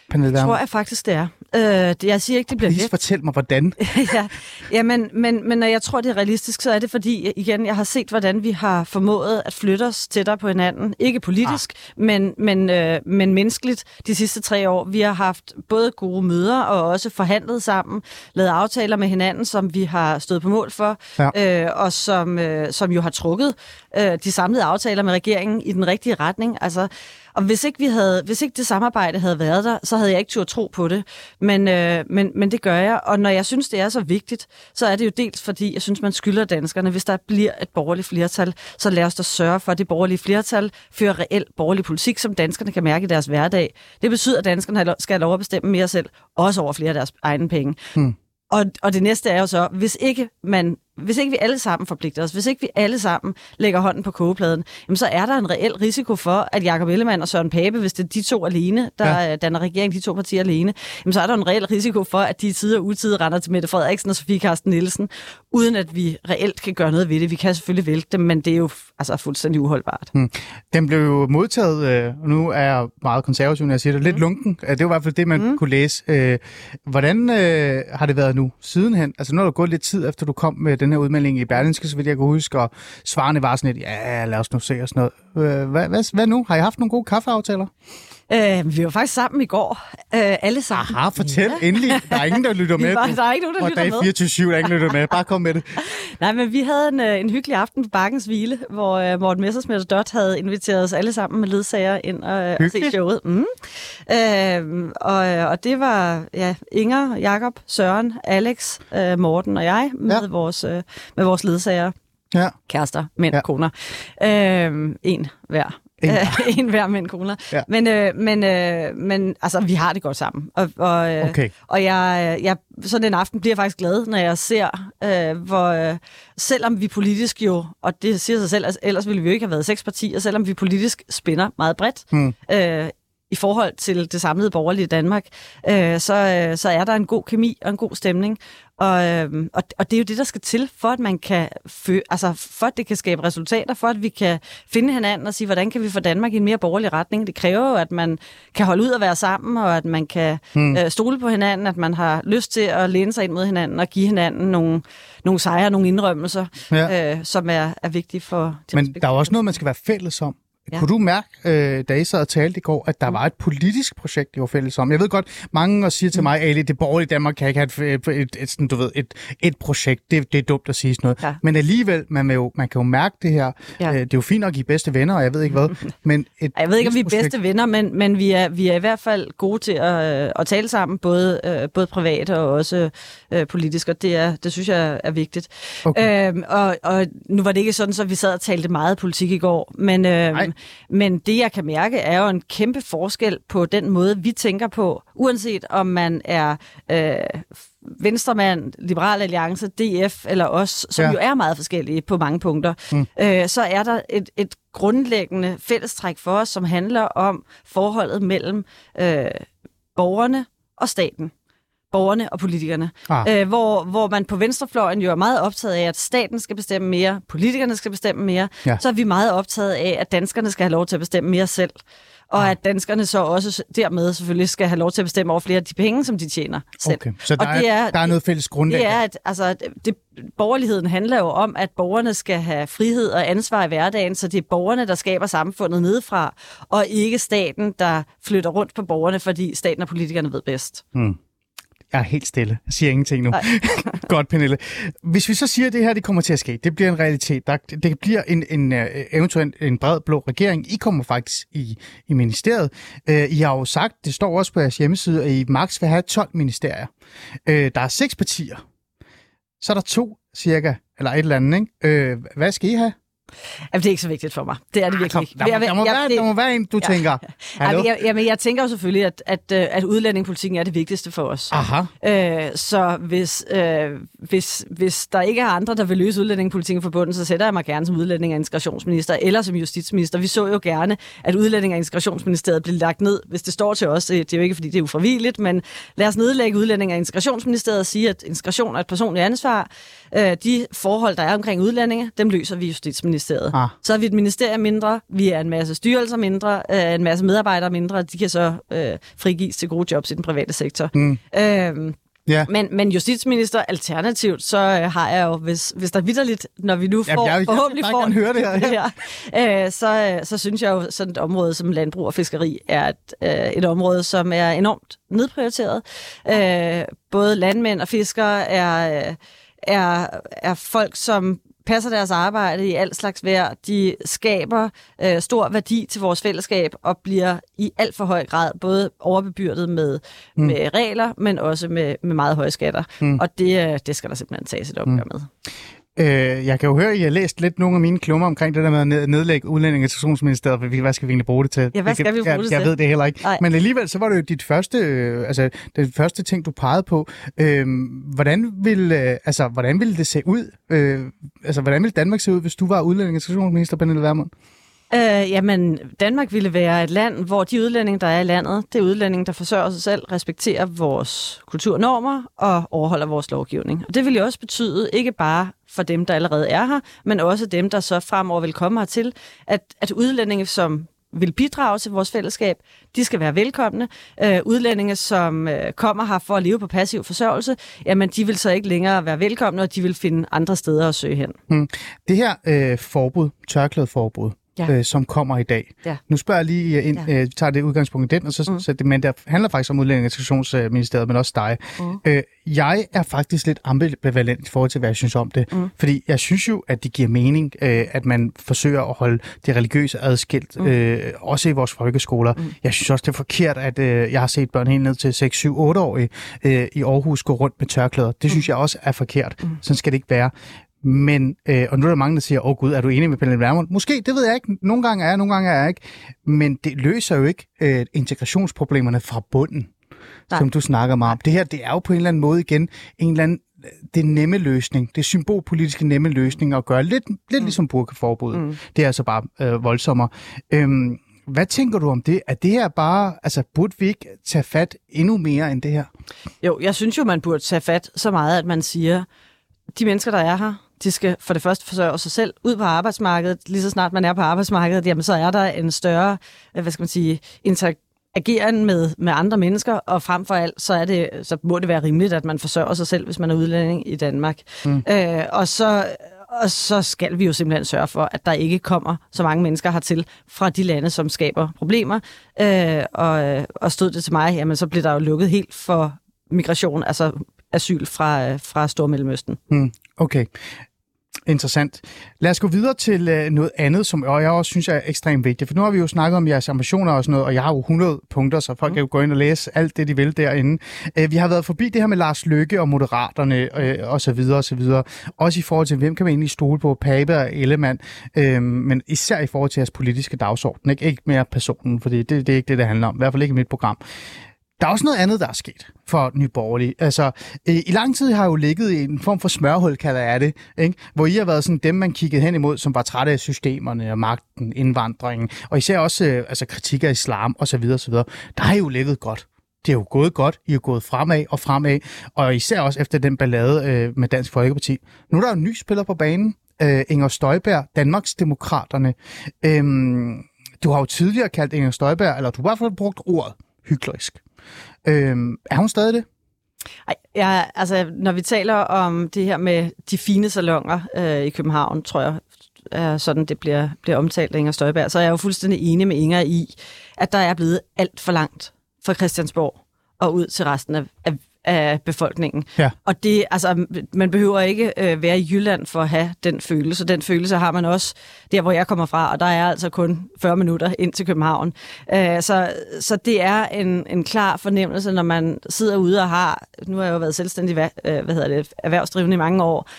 Pernille Tror jeg faktisk, det er. Øh, jeg siger ikke, det bliver Please let. fortæl mig, hvordan. [laughs] ja, ja men, men, men når jeg tror, det er realistisk, så er det fordi, igen, jeg har set, hvordan vi har formået at flytte os tættere på hinanden. Ikke politisk, ah. men, men, øh, men menneskeligt de sidste tre år. Vi har haft både gode møder og også forhandlet sammen, lavet aftaler med hinanden, som vi har stået på mål for, Ja. øh, og som, øh, som jo har trukket øh, de samlede aftaler med regeringen i den rigtige retning. Altså, og hvis ikke, vi havde, hvis ikke det samarbejde havde været der, så havde jeg ikke turde tro på det. Men, øh, men, men det gør jeg. Og når jeg synes, det er så vigtigt, så er det jo dels fordi, jeg synes, man skylder danskerne, hvis der bliver et borgerligt flertal, så lad os da sørge for, at det borgerlige flertal fører reelt borgerlig politik, som danskerne kan mærke i deres hverdag. Det betyder, at danskerne skal have lov at bestemme mere selv, også over flere af deres egne penge. Hmm. Og, og det næste er jo så, hvis ikke man hvis ikke vi alle sammen forpligter os, hvis ikke vi alle sammen lægger hånden på kogepladen, jamen så er der en reel risiko for, at Jakob Ellemann og Søren Pape, hvis det er de to alene, der Ja. ja. danner regering, de to partier alene, jamen så er der en reel risiko for, at de i tid og utid render til Mette Frederiksen og Sofie Carsten Nielsen, uden at vi reelt kan gøre noget ved det. Vi kan selvfølgelig vælte dem, men det er jo altså fuldstændig uholdbart. Hmm. Den blev jo modtaget, øh, og nu er jeg meget konservativ, når jeg siger det, lidt lunken. Øh, Det var i hvert fald det, man mm. kunne læse. Øh, hvordan øh, har det været nu sidenhen? Altså nu er der gået lidt tid, efter du kom med den her udmelding i Berlinske, så vidt jeg kan huske, og svarene var sådan lidt, ja, lad os nu se og sådan noget. Øh, hvad, hvad, hvad nu? Har I haft nogle gode kaffeaftaler? Øh, vi var faktisk sammen i går, øh, alle sammen. Aha, fortæl ja. endelig. Der er ingen, der lytter [laughs] med. var- der er ikke nogen, der Og lytter dag med. 24 der er ingen, der lytter med. Bare kom med det. [laughs] Nej, men vi havde en, øh, en hyggelig aften på Bakkens Hvile, hvor uh, Morten Messersmith og Dot havde inviteret os alle sammen med ledsager ind og, uh, og se showet. Mm. Uh, og, øh, og det var ja, Inger, Jakob, Søren, Alex, uh, Morten og jeg med, Ja. vores, uh, med vores ledsager. Ja. Kærester, mænd, Ja. koner. Uh, en hver. En En, [laughs] en hver mænd, koner. Ja. Men, øh, men, øh, men altså, vi har det godt sammen. Og, og, øh, Okay. og jeg, jeg, sådan en aften bliver jeg faktisk glad, når jeg ser, øh, hvor øh, selvom vi politisk jo, og det siger sig selv, altså, ellers ville vi jo ikke have været seks partier, selvom vi politisk spænder meget bredt Hmm. øh, i forhold til det samlede borgerlige Danmark, øh, så, øh, så er der en god kemi og en god stemning. Og, øh, og, og det er jo det, der skal til, for at man kan fø, altså for at det kan skabe resultater, for at vi kan finde hinanden og sige, hvordan kan vi få Danmark i en mere borgerlig retning. Det kræver jo, at man kan holde ud og være sammen, og at man kan hmm. øh, stole på hinanden, at man har lyst til at læne sig ind mod hinanden og give hinanden nogle, nogle sejre, nogle indrømmelser, Ja. øh, som er, er vigtige for Men der er også noget, man skal være fælles om. Ja. Kunne du mærke, øh, da I sad og talte i går, at der var et politisk projekt, I var fælles om? Jeg ved godt, mange siger til mig, Ali, det borgerlige Danmark kan ikke have et, et, et, et, sådan, du ved, et, et projekt. Det, det er dumt at sige sådan noget. Ja. Men alligevel, man, vil jo, man kan jo mærke det her. Ja. Øh, det er jo fint at give bedste venner, og jeg ved ikke hvad. [laughs] Men et Jeg ved ikke, om vi er bedste venner, men, men vi, er, vi er i hvert fald gode til at, øh, at tale sammen, både, øh, både privat og også øh, politisk, og det, er, det synes jeg er vigtigt. Okay. Øhm, og, og nu var det ikke sådan, at vi sad og talte meget politik i går, men, øh, men det, jeg kan mærke, er jo en kæmpe forskel på den måde, vi tænker på, uanset om man er øh, venstremand, Liberal Alliance, DF eller os, som Ja. ja. jo er meget forskellige på mange punkter, mm. øh, så er der et, et grundlæggende fællestræk for os, som handler om forholdet mellem øh, borgerne og staten borgerne og politikerne. Ah. Øh, hvor, hvor man på venstrefløjen jo er meget optaget af, at staten skal bestemme mere, politikerne skal bestemme mere. Ja. Så er vi meget optaget af, at danskerne skal have lov til at bestemme mere selv. Og at danskerne så også dermed selvfølgelig skal have lov til at bestemme over flere af de penge, som de tjener selv. Okay. Så der, og det er, der er noget fælles grundlag. det er, at altså, det, borgerligheden handler jo om, at borgerne skal have frihed og ansvar i hverdagen, så det er borgerne, der skaber samfundet nedefra, og ikke staten, der flytter rundt på borgerne, fordi staten og politikerne ved bedst. Jeg er helt stille. Jeg siger ingenting nu. [laughs] Godt, Pernille. Hvis vi så siger, at det her det kommer til at ske, det bliver en realitet, der, det bliver en, en uh, eventuelt en bred blå regering. I kommer faktisk i, i ministeriet. Uh, I har jo sagt, det står også på jeres hjemmeside, at I max vil have 12 ministerier. Uh, der er seks partier. Så er der to cirka, eller et eller andet, ikke? Uh, hvad skal I have? Jamen, det er ikke så vigtigt for mig. Det er det virkelig ikke. Der, må, Jeg- der, må jeg- være, det- der må være en, du Ja. tænker, [laughs] hallo? men jeg, jamen, jeg tænker jo selvfølgelig, at, at, øh, at udlændingepolitikken er det vigtigste for os. Aha. Øh, så hvis, øh, hvis, hvis der ikke er andre, der vil løse udlændingepolitikken for bunden, så sætter jeg mig gerne som udlænding og integrationsminister eller som justitsminister. Vi så jo gerne, at udlænding og integrationsministeriet blev lagt ned, hvis det står til os. Det er jo ikke, fordi det er ufravilligt, men lad os nedlægge udlænding og integrationsministeriet og sige, at integration er et personligt ansvar. Øh, de forhold, der er omkring udlændinge, dem løser vi i justitsministeriet. Ah. Så er vi et ministerium mindre, vi er en masse styrelser mindre, øh, en masse medarbejdere mindre, de kan så øh, frigives til gode jobs i den private sektor. Mm. Øh, Ja. men, men justitsminister alternativt, så øh, har jeg jo, hvis, hvis der vidderligt, når vi nu får, Jamen, jeg- jeg forhåbentlig får gerne høre det her, [laughs] her øh, så, øh, så synes jeg jo, sådan et område som landbrug og fiskeri er et, øh, et område, som er enormt nedprioriteret. Øh, både landmænd og fiskere er, øh, er, er folk, som passer deres arbejde i alt slags vejr. De skaber øh, stor værdi til vores fællesskab og bliver i alt for høj grad både overbebyrdet med, mm. med regler, men også med, med meget høje skatter. Mm. Og det, øh, det skal der simpelthen tages et opgør med. Øh, jeg kan jo høre, at I har læst lidt nogle af mine klummer omkring det der med at ned- nedlægge udlænding- og integrationsministeriet, for hvad skal vi egentlig bruge det til? Ja, hvad skal vi bruge jeg, det jeg til? ved det heller ikke. Nej. Men alligevel, så var det jo dit første, øh, altså den første ting, du pegede på. Øh, hvordan, vil, øh, altså, hvordan ville det se ud? Øh, altså, hvordan ville Danmark se ud, hvis du var udlænding- og integrationsminister, Pernille Vermund? Øh, jamen, Danmark ville være et land, hvor de udlændinge, der er i landet, det er udlændinge, der forsørger sig selv, respekterer vores kulturnormer og overholder vores lovgivning. Og det vil jo også betyde, ikke bare for dem, der allerede er her, men også dem, der så fremover vil komme hertil, at, at udlændinge, som vil bidrage til vores fællesskab, de skal være velkomne. Øh, udlændinge, som øh, kommer her for at leve på passiv forsørgelse, jamen de vil så ikke længere være velkomne, og de vil finde andre steder at søge hen. Hmm. Det her øh, forbud, tørklædeforbud, Ja. øh, som kommer i dag. Ja. Nu spørger jeg lige øh, ind, Ja. øh, vi tager det udgangspunkt i den, og så, mm. så det, men det handler faktisk om udlænding- og integrationsministeriet, men også dig. Mm. Øh, jeg er faktisk lidt ambivalent i forhold til, hvad jeg synes om det. Mm. Fordi jeg synes jo, at det giver mening, øh, at man forsøger at holde det religiøse adskilt, mm. øh, også i vores folkeskoler. Mm. Jeg synes også, det er forkert, at øh, jeg har set børn helt ned til 6, 7, 8 år øh, i Aarhus gå rundt med tørklæder. Det synes mm. jeg også er forkert. Mm. Sådan skal det ikke være. Men, øh, og nu er der mange, der siger, åh oh, gud, er du enig med Pernille Vermund? Måske, det ved jeg ikke. Nogle gange er jeg, nogle gange er jeg ikke. Men det løser jo ikke øh, integrationsproblemerne fra bunden, Nej. som du snakker meget om. Det her, det er jo på en eller anden måde igen en eller anden det nemme løsning, det symbolpolitiske nemme løsning at gøre lidt, lidt mm. ligesom burkaforbuddet. Mm. Det er altså bare øh, voldsommere. Øhm, hvad tænker du om det? Er det her bare, altså burde vi ikke tage fat endnu mere end det her? Jo, jeg synes jo, man burde tage fat så meget, at man siger, de mennesker, der er her, de skal for det første forsørge sig selv ud på arbejdsmarkedet. Lige så snart man er på arbejdsmarkedet, jamen så er der en større, øh, hvad skal man sige, interageren med, med andre mennesker, og frem for alt, så, er det, så må det være rimeligt, at man forsørger sig selv, hvis man er udlænding i Danmark. Mm. Øh, og så og så skal vi jo simpelthen sørge for, at der ikke kommer så mange mennesker hertil fra de lande, som skaber problemer. Øh, og, og stod det til mig, jamen så bliver der jo lukket helt for migration, altså asyl fra, fra Stormellemøsten. Hmm, okay. Interessant. Lad os gå videre til øh, noget andet, som og jeg også synes er ekstremt vigtigt. For nu har vi jo snakket om jeres ambitioner og sådan noget, og jeg har jo 100 punkter, så folk mm. kan jo gå ind og læse alt det, de vil derinde. Øh, vi har været forbi det her med Lars Løkke og Moderaterne øh, og så videre og så videre. Også i forhold til, hvem kan man egentlig stole på, Pape og Ellemann, øh, men især i forhold til jeres politiske dagsorden. Ikke, ikke mere personen, for det, det er ikke det, det handler om. I hvert fald ikke i mit program. Der er også noget andet, der er sket for Nye Borgerlige. Altså, øh, i lang tid har jo ligget i en form for smørhul, kalder jeg det, ikke? hvor I har været sådan dem, man kiggede hen imod, som var trætte af systemerne og magten, indvandringen, og især også øh, altså, kritik af islam osv. osv. Der har I jo ligget godt. det er jo gået godt. I er gået fremad og fremad, og især også efter den ballade øh, med Dansk Folkeparti. Nu er der jo en ny spiller på banen, øh, Inger Støjberg, Danmarksdemokraterne. Øhm, du har jo tidligere kaldt Inger Støjberg, eller du har i hvert fald brugt ordet hyklerisk. Øhm, er hun stadig det? Ej, ja, altså, når vi taler om det her med de fine salonger øh, i København, tror jeg, er sådan det bliver, bliver omtalt af Inger Støjberg, så er jeg jo fuldstændig enig med Inger i, at der er blevet alt for langt fra Christiansborg og ud til resten af, af, af befolkningen. Ja. Og det, altså, man behøver ikke øh, være i Jylland for at have den følelse. Den følelse har man også der, hvor jeg kommer fra, og der er altså kun 40 minutter ind til København. Øh, så, så det er en, en klar fornemmelse, når man sidder ude og har, nu har jeg jo været selvstændig øh, hvad hedder det, erhvervsdrivende i mange år,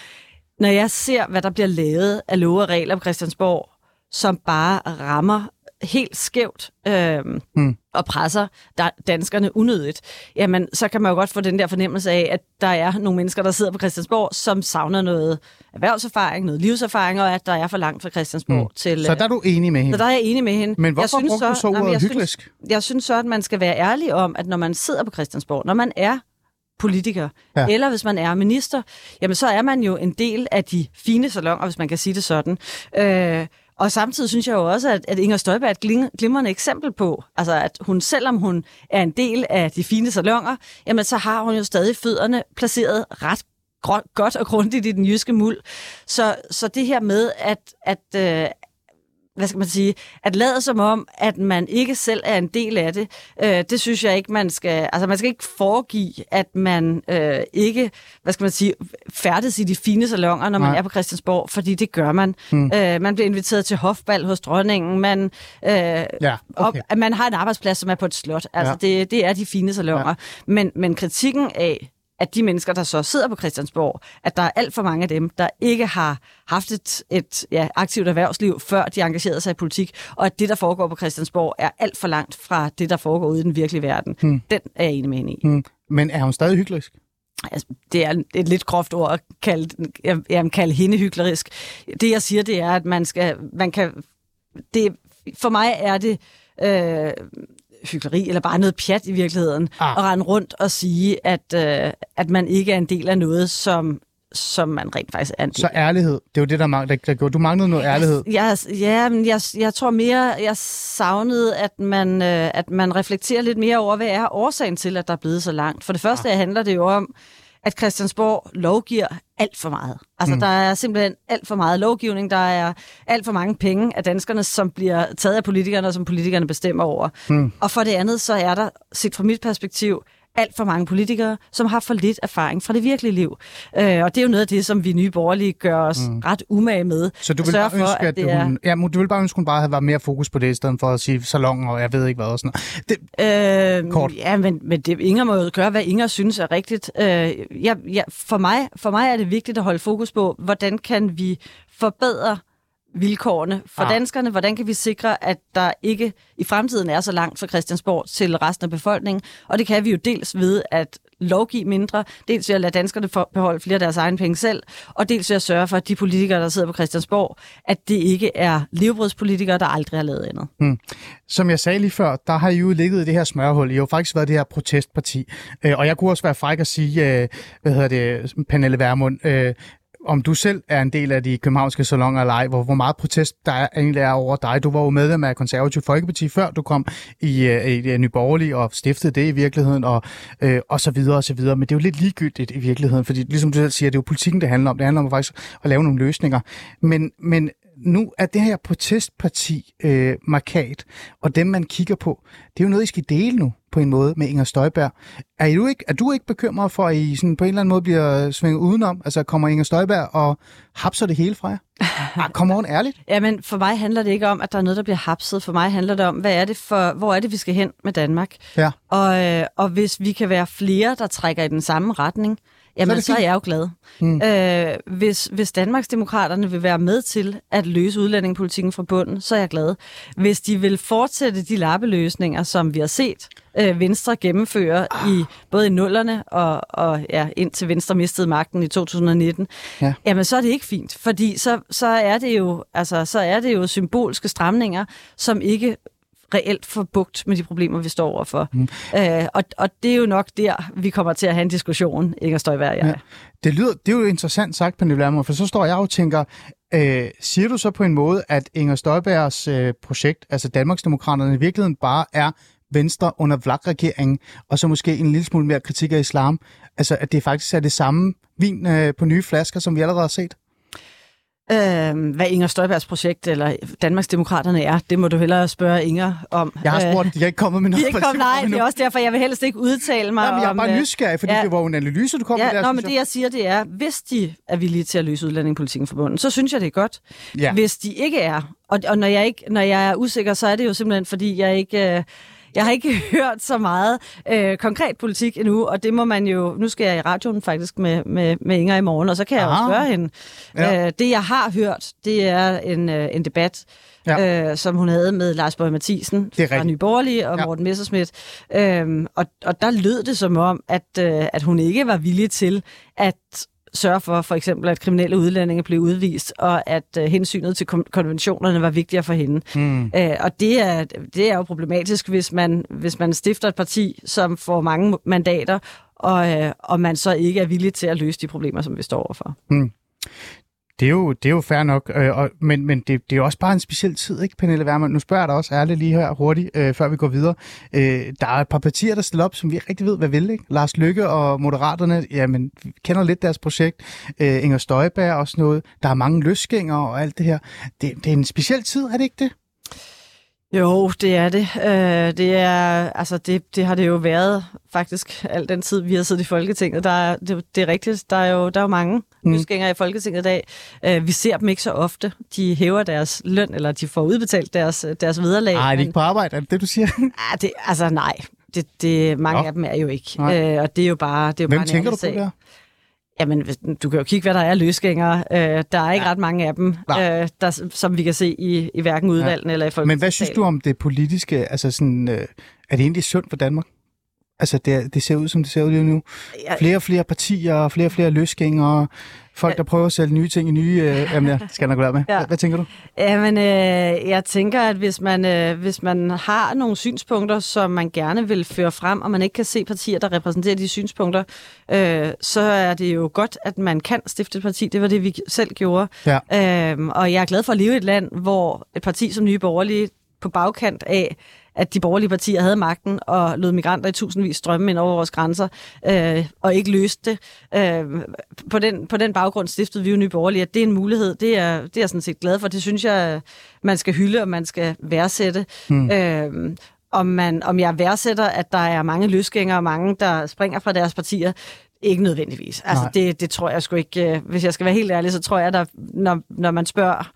når jeg ser, hvad der bliver lavet af love og regler på Christiansborg, som bare rammer helt skævt øh, mm. og presser danskerne unødigt, jamen så kan man jo godt få den der fornemmelse af, at der er nogle mennesker, der sidder på Christiansborg, som savner noget erhvervserfaring, noget livserfaring, og at der er for langt fra Christiansborg mm. til... Så der er du enig med hende? Så der er jeg enig med hende. Men hvorfor jeg synes brugte du så ordet jeg hyklerisk? Synes, jeg synes så, at man skal være ærlig om, at når man sidder på Christiansborg, når man er politiker, ja. eller hvis man er minister, jamen så er man jo en del af de fine salonger, hvis man kan sige det sådan. Øh, og samtidig synes jeg jo også, at, at Inger Støjberg er et glimrende eksempel på, altså at hun, selvom hun er en del af de fine salonger, jamen så har hun jo stadig fødderne placeret ret godt og grundigt i den jyske muld. Så, så det her med, at, at, øh, hvad skal man sige, at lade som om, at man ikke selv er en del af det, øh, det synes jeg ikke, man skal, altså man skal ikke foregive, at man øh, ikke, hvad skal man sige, færdes i de fine salonger, når man Nej. er på Christiansborg, fordi det gør man. Hmm. Øh, man bliver inviteret til hofbal hos dronningen, man, øh, ja, okay. op, man har en arbejdsplads, som er på et slot, altså ja. det, det er de fine salonger. Ja. Men, men kritikken af, at de mennesker, der så sidder på Christiansborg, at der er alt for mange af dem, der ikke har haft et, et ja, aktivt erhvervsliv, før de engagerede sig i politik, og at det, der foregår på Christiansborg, er alt for langt fra det, der foregår ude i den virkelige verden. Hmm. Den er jeg enig med hende i. Hmm. Men er hun stadig hyggelig? Altså, det er et lidt groft ord at kalde, jeg, kalde hende hyklerisk. Det, jeg siger, det er, at man skal, man kan, det, for mig er det, øh, hyggeleri, eller bare noget pjat i virkeligheden, ah. og rende rundt og sige, at, øh, at man ikke er en del af noget, som som man rent faktisk er en del Så ærlighed, det er jo det, der, mangler, der, der Du manglede noget ærlighed. Jeg, ja, men jeg, jeg tror mere, jeg savnede, at man, øh, at man reflekterer lidt mere over, hvad er årsagen til, at der er blevet så langt. For det første ah. handler det jo om, at Christiansborg lovgiver alt for meget. Altså, mm. der er simpelthen alt for meget lovgivning. Der er alt for mange penge af danskerne, som bliver taget af politikerne, og som politikerne bestemmer over. Mm. Og for det andet, så er der, set fra mit perspektiv, alt for mange politikere, som har for lidt erfaring fra det virkelige liv. Øh, og det er jo noget af det, som vi nye borgerlige gør os mm. ret umage med. Så du vil, bare ønske, for, at, at hun, er... ja, du vil bare ønske, at hun bare havde været mere fokus på det, i stedet for at sige salon og jeg ved ikke hvad og sådan noget. Det, øh, kort. Ja, men, men det, Inger må jo gøre, hvad Inger synes er rigtigt. Øh, ja, ja, for, mig, for mig er det vigtigt at holde fokus på, hvordan kan vi forbedre vilkårene for ah. danskerne. Hvordan kan vi sikre, at der ikke i fremtiden er så langt fra Christiansborg til resten af befolkningen? Og det kan vi jo dels ved at lovgive mindre, dels ved at lade danskerne beholde flere af deres egne penge selv, og dels ved at sørge for, at de politikere, der sidder på Christiansborg, at det ikke er levebrødspolitikere, der aldrig har lavet andet. Hmm. Som jeg sagde lige før, der har I jo ligget i det her smørhul. I har jo faktisk været det her protestparti. Øh, og jeg kunne også være fræk at sige, øh, hvad hedder det, Pernille Vermund, øh, om du selv er en del af de københavnske salonger eller ej, hvor, hvor meget protest der er, egentlig er over dig. Du var jo medlem af Konservativ Folkeparti, før du kom i, øh, i, øh, i, i Nyborgerlig og stiftede det i virkeligheden, og, øh, og så videre og så videre. Men det er jo lidt ligegyldigt i virkeligheden, fordi ligesom du selv siger, det er jo politikken, det handler om. Det handler om faktisk at lave nogle løsninger. Men, men nu er det her protestparti øh, markat, og dem man kigger på, det er jo noget, I skal dele nu på en måde med Inger Støjberg. Er du ikke, er du ikke bekymret for, at I sådan på en eller anden måde bliver svinget udenom? Altså kommer Inger Støjberg og hapser det hele fra jer? [laughs] ah, kom on, ærligt. Jamen, for mig handler det ikke om, at der er noget, der bliver hapset. For mig handler det om, hvad er det for, hvor er det, vi skal hen med Danmark? Ja. Og, øh, og hvis vi kan være flere, der trækker i den samme retning, Jamen, så er, så er jeg jo glad. Mm. Øh, hvis, hvis Danmarksdemokraterne vil være med til at løse udlændingepolitikken fra bunden, så er jeg glad. Hvis de vil fortsætte de lappeløsninger, som vi har set øh, Venstre gennemføre ah. i både i nullerne og, og ja, indtil Venstre mistede magten i 2019, ja. jamen så er det ikke fint, fordi så, så, er det jo, altså, så er det jo symbolske stramninger, som ikke reelt få bugt med de problemer, vi står overfor. Mm. Øh, og, og det er jo nok der, vi kommer til at have en diskussion, Inger Støjberg og jeg. Ja. Det, lyder, det er jo interessant sagt, Pernille Vermund, for så står jeg og tænker, øh, siger du så på en måde, at Inger Støjbergs øh, projekt, altså Danmarksdemokraterne, i virkeligheden bare er Venstre under vlak-regeringen, og så måske en lille smule mere kritik af islam. Altså, at det faktisk er det samme vin øh, på nye flasker, som vi allerede har set? Øh, hvad Inger Støjbergs projekt eller Danmarksdemokraterne er, det må du hellere spørge Inger om. Jeg har spurgt, de er ikke kommet med noget. De er ikke kommet, nej, det er også derfor, jeg vil helst ikke udtale mig Jamen, jeg er om... bare øh, nysgerrig, fordi ja. det var jo en analyse, du kom Ja, med der. nå, men det jeg siger, det er, hvis de er villige til at løse udlændingepolitikken for bunden, så synes jeg, det er godt. Ja. Hvis de ikke er, og, og når, jeg ikke, når jeg er usikker, så er det jo simpelthen, fordi jeg ikke... Øh, jeg har ikke [laughs] hørt så meget øh, konkret politik endnu, og det må man jo... Nu skal jeg i radioen faktisk med, med, med Inger i morgen, og så kan jeg jo spørge hende. Ja. Øh, det, jeg har hørt, det er en, øh, en debat, Ja. øh, som hun havde med Lars Bøge Mathisen fra. Nye Borgerlige og ja. Morten Messerschmidt. Øhm, og, og der lød det som om, at, øh, at hun ikke var villig til at sørge for, for eksempel, at kriminelle udlændinge blev udvist, og at øh, hensynet til kon- konventionerne var vigtigere for hende. Mm. Øh, og det er, det er jo problematisk, hvis man, hvis man stifter et parti, som får mange mandater, og, øh, og man så ikke er villig til at løse de problemer, som vi står overfor. Det er jo, det er jo fair nok, øh, og, men, men det, det er jo også bare en speciel tid, ikke, Pernille Wermund? Nu spørger jeg dig også ærligt lige her hurtigt, øh, før vi går videre. Øh, der er et par partier, der stiller op, som vi ikke rigtig ved, hvad vil, ikke? Lars Lykke og Moderaterne, jamen, vi kender lidt deres projekt. Øh, Inger Støjberg og sådan noget. Der er mange løsgængere og alt det her. Det, det er en speciel tid, er det ikke det? Jo, det er det. Øh, det, er, altså det, det har det jo været faktisk al den tid, vi har siddet i Folketinget. Der er, det, det er rigtigt, der er jo, der er jo mange Mm. i Folketinget i dag. Øh, vi ser dem ikke så ofte. De hæver deres løn, eller de får udbetalt deres, deres vederlag. Nej, det er ikke på arbejde, er det det, du siger? [laughs] Ah, det, altså nej, det, det, mange Nå. af dem er jo ikke. Øh, og det er jo bare, det er jo Hvem bare tænker du på der? Jamen, du kan jo kigge, hvad der er løsgængere. Øh, der er ikke Ja. ret mange af dem, Nej. øh, der, som vi kan se i, i hverken udvalgene ja. eller i. Men hvad synes du om det politiske? Altså sådan, øh, er det egentlig sundt for Danmark? Altså, det, det ser ud, som det ser ud lige nu. Flere og flere partier, flere og flere løsgængere, folk, der prøver at sælge nye ting i nye... Øh, [laughs] jamen, jeg skal nok lade med. Ja. Hvad, hvad tænker du? Jamen, øh, jeg tænker, at hvis man, øh, hvis man har nogle synspunkter, som man gerne vil føre frem, og man ikke kan se partier, der repræsenterer de synspunkter, øh, så er det jo godt, at man kan stifte et parti. Det var det, vi selv gjorde. Ja. Øh, og jeg er glad for at leve i et land, hvor et parti som Nye Borgerlige på bagkant af, at de borgerlige partier havde magten og lod migranter i tusindvis strømme ind over vores grænser, øh, og ikke løste det. Øh, på, den, på den baggrund stiftede vi jo Nye Borgerlige, at det er en mulighed. Det er, det er jeg sådan set glad for. Det synes jeg, man skal hylde, og man skal værdsætte. Mm. Øh, om, man, om jeg værdsætter, at der er mange løsgængere og mange, der springer fra deres partier, ikke nødvendigvis. Altså, Nej. det, det tror jeg sgu ikke. øh, Hvis jeg skal være helt ærlig, så tror jeg, at når, når man spørger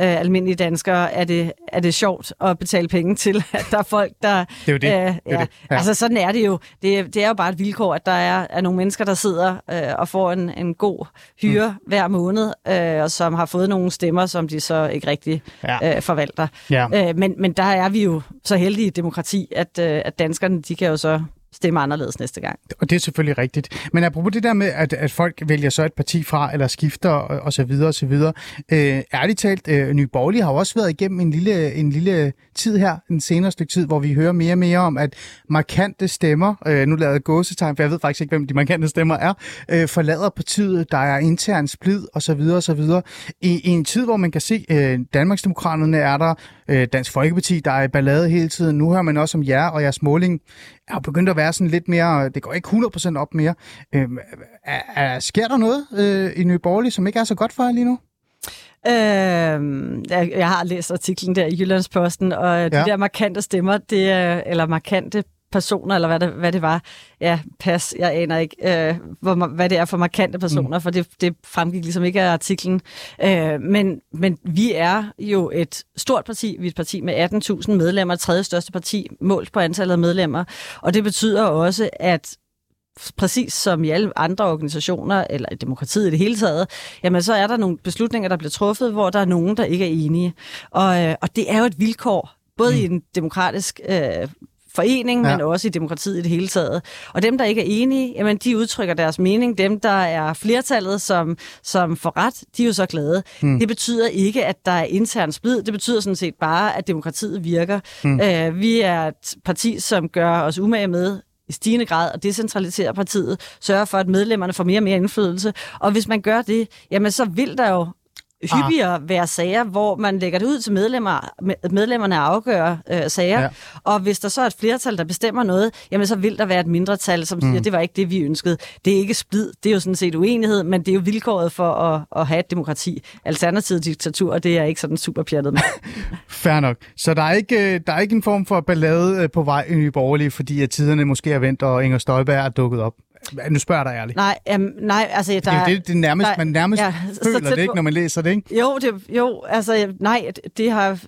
øh, almindelige danskere, er det, er det sjovt at betale penge til, [laughs] at der er folk, der... Det er jo det. Øh, Det er ja. det. Ja. Altså, sådan er det jo. Det, er- det er jo bare et vilkår, at der er, er nogle mennesker, der sidder øh, og får en, en god hyre mm. hver måned, øh, og som har fået nogle stemmer, som de så ikke rigtig Ja. øh, forvalter. Ja. Øh, men, men der er vi jo så heldige i demokrati, at, øh, at danskerne, de kan jo så stemme anderledes næste gang. Og det er selvfølgelig rigtigt. Men apropos det der med, at, at folk vælger så et parti fra, eller skifter, og, og så videre, og så videre. Øh, ærligt talt, øh, Nye Borgerlige har jo også været igennem en lille, en lille tid her, en senere stykke tid, hvor vi hører mere og mere om, at markante stemmer, øh, nu lavet gåsetegn, for jeg ved faktisk ikke, hvem de markante stemmer er, øh, forlader partiet, der er intern splid, og så videre, og så videre. I, i en tid, hvor man kan se, øh, Danmarksdemokraterne er der, øh, Dansk Folkeparti, der er i ballade hele tiden. Nu hører man også om jer, og jeres måling er jo begyndt at være sådan lidt mere, det går ikke 100% op mere. Øh, er, er, sker der noget øh, i Nye Borgerlige, som ikke er så godt for jer lige nu? Øh, jeg, jeg har læst artiklen der i Jyllandsposten, og ja. De der markante stemmer, det er, eller markante personer, eller hvad det, hvad det var. Ja, pas, jeg aner ikke, øh, hvor, hvad det er for markante personer, mm. for det, det fremgik ligesom ikke af artiklen. Øh, men, men vi er jo et stort parti, vi er et parti med 18.000 medlemmer, tredje største parti, målt på antallet af medlemmer, og det betyder også, at præcis som i alle andre organisationer, eller i demokratiet i det hele taget, jamen så er der nogle beslutninger, der bliver truffet, hvor der er nogen, der ikke er enige. Og, øh, og det er jo et vilkår, både mm. i en demokratisk øh, forening, ja. men også i demokratiet i det hele taget. Og dem, der ikke er enige, jamen, de udtrykker deres mening. Dem, der er flertallet, som, som får ret, de er jo så glade. Mm. Det betyder ikke, at der er intern splid. Det betyder sådan set bare, at demokratiet virker. Mm. Øh, vi er et parti, som gør os umage med i stigende grad at decentralisere partiet, sørge for, at medlemmerne får mere og mere indflydelse. Og hvis man gør det, jamen så vil der jo hyppigere ah. være sager, hvor man lægger det ud til medlemmer, medlemmerne at afgøre øh, sager. Ja. Og hvis der så er et flertal, der bestemmer noget, jamen så vil der være et mindretal, som siger, mm. det var ikke det, vi ønskede. Det er ikke splid, det er jo sådan set uenighed, men det er jo vilkåret for at, at have et demokrati. Alternativet diktatur, det er ikke sådan super pjattet med. [laughs] Fair nok. Så der er, ikke, øh, der er ikke en form for ballade øh, på vej i Nye Borgerlige, fordi at tiderne måske er vendt, og Inger Støjberg er dukket op? Nu spørger jeg dig ærligt. Nej, um, nej altså... Der, det er jo det, det nærmest, der, man nærmest ja, føler det, ikke, når man læser det, ikke? Jo, det, jo altså, nej, det har...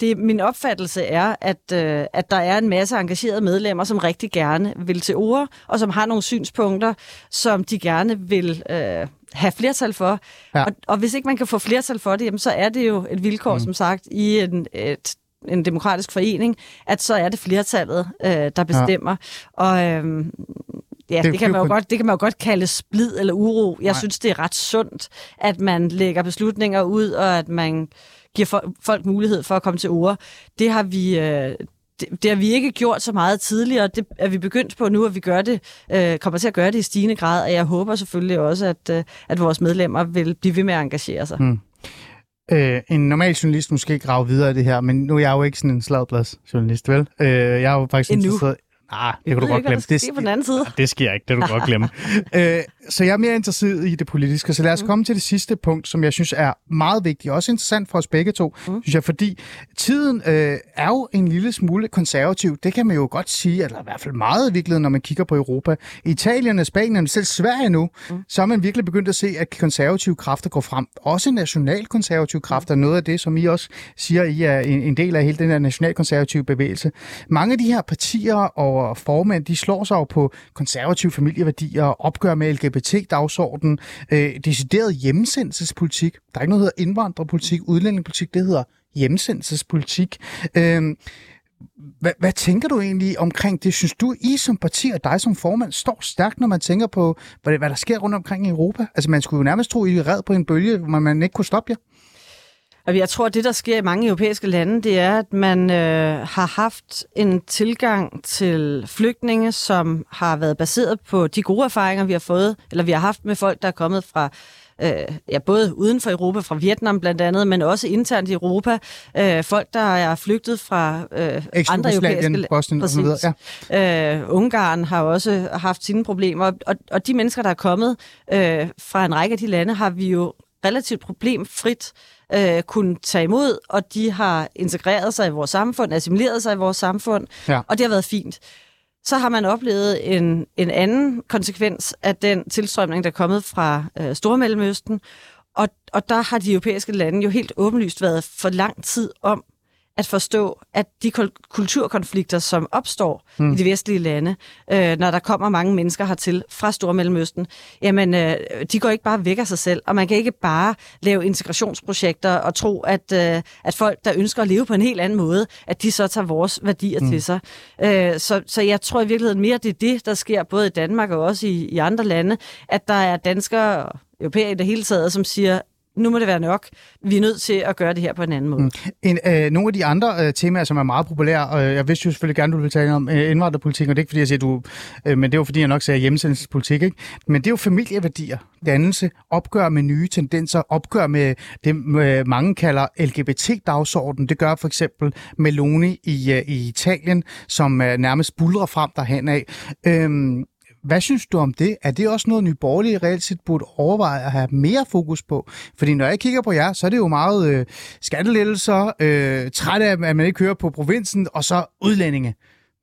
Det, min opfattelse er, at, øh, at der er en masse engagerede medlemmer, som rigtig gerne vil til ord, og som har nogle synspunkter, som de gerne vil øh, have flertal for. Ja. Og, og hvis ikke man kan få flertal for det, jamen, så er det jo et vilkår, mm. som sagt, i en, et, en demokratisk forening, at så er det flertallet, øh, der bestemmer. Ja. Og øh, ja, det, det, kan man jo godt, det kan man jo godt kalde splid eller uro. Jeg Nej. synes, det er ret sundt, at man lægger beslutninger ud, og at man giver folk mulighed for at komme til ord. Det har vi... Øh, det, det har vi ikke gjort så meget tidligere. Det er vi begyndt på nu, at vi gør det, øh, kommer til at gøre det i stigende grad, og jeg håber selvfølgelig også, at, øh, at vores medlemmer vil blive ved med at engagere sig. Hmm. Øh, en normal journalist måske grave videre i det her, men nu er jeg jo ikke sådan en sladblads journalist, vel? Øh, jeg er jo faktisk Endnu. interesseret... Ah, det kan du godt glemme. Det, på den anden side. det sker ikke, det du godt glemme. øh, så jeg er mere interesseret i det politiske, så lad os mm. komme til det sidste punkt, som jeg synes er meget vigtigt, og også interessant for os begge to, mm. synes jeg, fordi tiden øh, er jo en lille smule konservativ. Det kan man jo godt sige, eller i hvert fald meget i virkeligheden, når man kigger på Europa. I Italien og Spanien, selv Sverige nu, mm. så har man virkelig begyndt at se, at konservative kræfter går frem. Også nationalkonservative kræfter, noget af det, som I også siger, I er en del af hele den her nationalkonservative bevægelse. Mange af de her partier og formænd, de slår sig jo på konservative familieværdier, opgør med LGBT LGBT-dagsordenen, øh, decideret hjemsendelsespolitik. Der er ikke noget, der hedder indvandrerpolitik, udlændingepolitik, det hedder hjemsendelsespolitik. Øh, hvad, hvad tænker du egentlig omkring det? Synes du, I som parti og dig som formand står stærkt, når man tænker på, hvad, hvad der sker rundt omkring i Europa? Altså man skulle jo nærmest tro, I er red på en bølge, hvor man ikke kunne stoppe jer. Jeg tror, at det, der sker i mange europæiske lande, det er, at man øh, har haft en tilgang til flygtninge, som har været baseret på de gode erfaringer, vi har fået, eller vi har haft med folk, der er kommet fra øh, ja, både uden for Europa, fra Vietnam blandt andet, men også internt i Europa. Øh, folk, der er flygtet fra øh, andre europæiske lande. Bosnien og så videre, ja. øh, Ungarn har også haft sine problemer, og, og de mennesker, der er kommet øh, fra en række af de lande, har vi jo relativt problemfrit øh, kunne tage imod, og de har integreret sig i vores samfund, assimileret sig i vores samfund, ja. og det har været fint. Så har man oplevet en, en anden konsekvens af den tilstrømning, der er kommet fra øh, Stormellemøsten, og, og der har de europæiske lande jo helt åbenlyst været for lang tid om at forstå, at de kulturkonflikter, som opstår mm. i de vestlige lande, øh, når der kommer mange mennesker hertil fra Stormellemøsten, jamen, øh, de går ikke bare væk af sig selv, og man kan ikke bare lave integrationsprojekter og tro, at, øh, at folk, der ønsker at leve på en helt anden måde, at de så tager vores værdier mm. til sig. Øh, så, så jeg tror i virkeligheden mere, det er det, der sker både i Danmark og også i, i andre lande, at der er danskere og europæere i det hele taget, som siger, nu må det være nok. Vi er nødt til at gøre det her på en anden måde. Mm. En, øh, nogle af de andre øh, temaer, som er meget populære, og øh, jeg vidste jo selvfølgelig gerne, du ville tale om øh, indvandrerpolitik, og det er ikke fordi, jeg siger, du, øh, men det er jo fordi, jeg nok sagde hjemmesendelsespolitik, ikke? Men det er jo familieværdier, dannelse, opgør med nye tendenser, opgør med det, øh, mange kalder LGBT-dagsordenen. Det gør for eksempel Meloni i, øh, i Italien, som øh, nærmest bulrer frem derhen af. Øh, hvad synes du om det? Er det også noget, Nye Borgerlige reelt set burde overveje at have mere fokus på? Fordi når jeg kigger på jer, så er det jo meget øh, skattelettelser, øh, træt af, at man ikke hører på provinsen, og så udlændinge.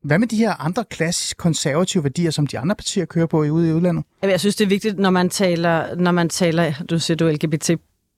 Hvad med de her andre klassisk konservative værdier, som de andre partier kører på ude i udlandet? Jeg synes, det er vigtigt, når man taler, når man taler du siger du LGBT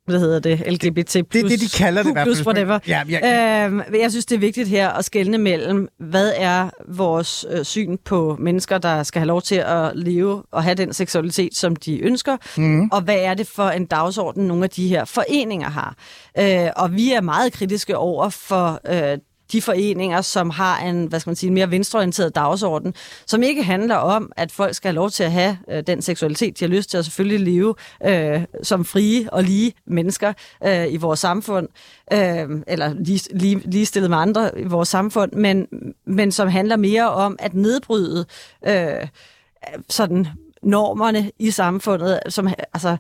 hvad hedder det, LGBT+. Det er det, de kalder det i hvert fald. whatever. Ja, ja. Øhm, jeg synes, det er vigtigt her at skelne mellem, hvad er vores øh, syn på mennesker, der skal have lov til at leve og have den seksualitet, som de ønsker, mm. og hvad er det for en dagsorden, nogle af de her foreninger har. Øh, og vi er meget kritiske over for øh, de foreninger, som har en, hvad skal man sige, mere venstreorienteret dagsorden, som ikke handler om, at folk skal have lov til at have øh, den seksualitet, de har lyst til at selvfølgelig leve øh, som frie og lige mennesker øh, i vores samfund, øh, eller lige, lige, ligestillet med andre i vores samfund, men, men som handler mere om at nedbryde øh, sådan normerne i samfundet. Som, altså,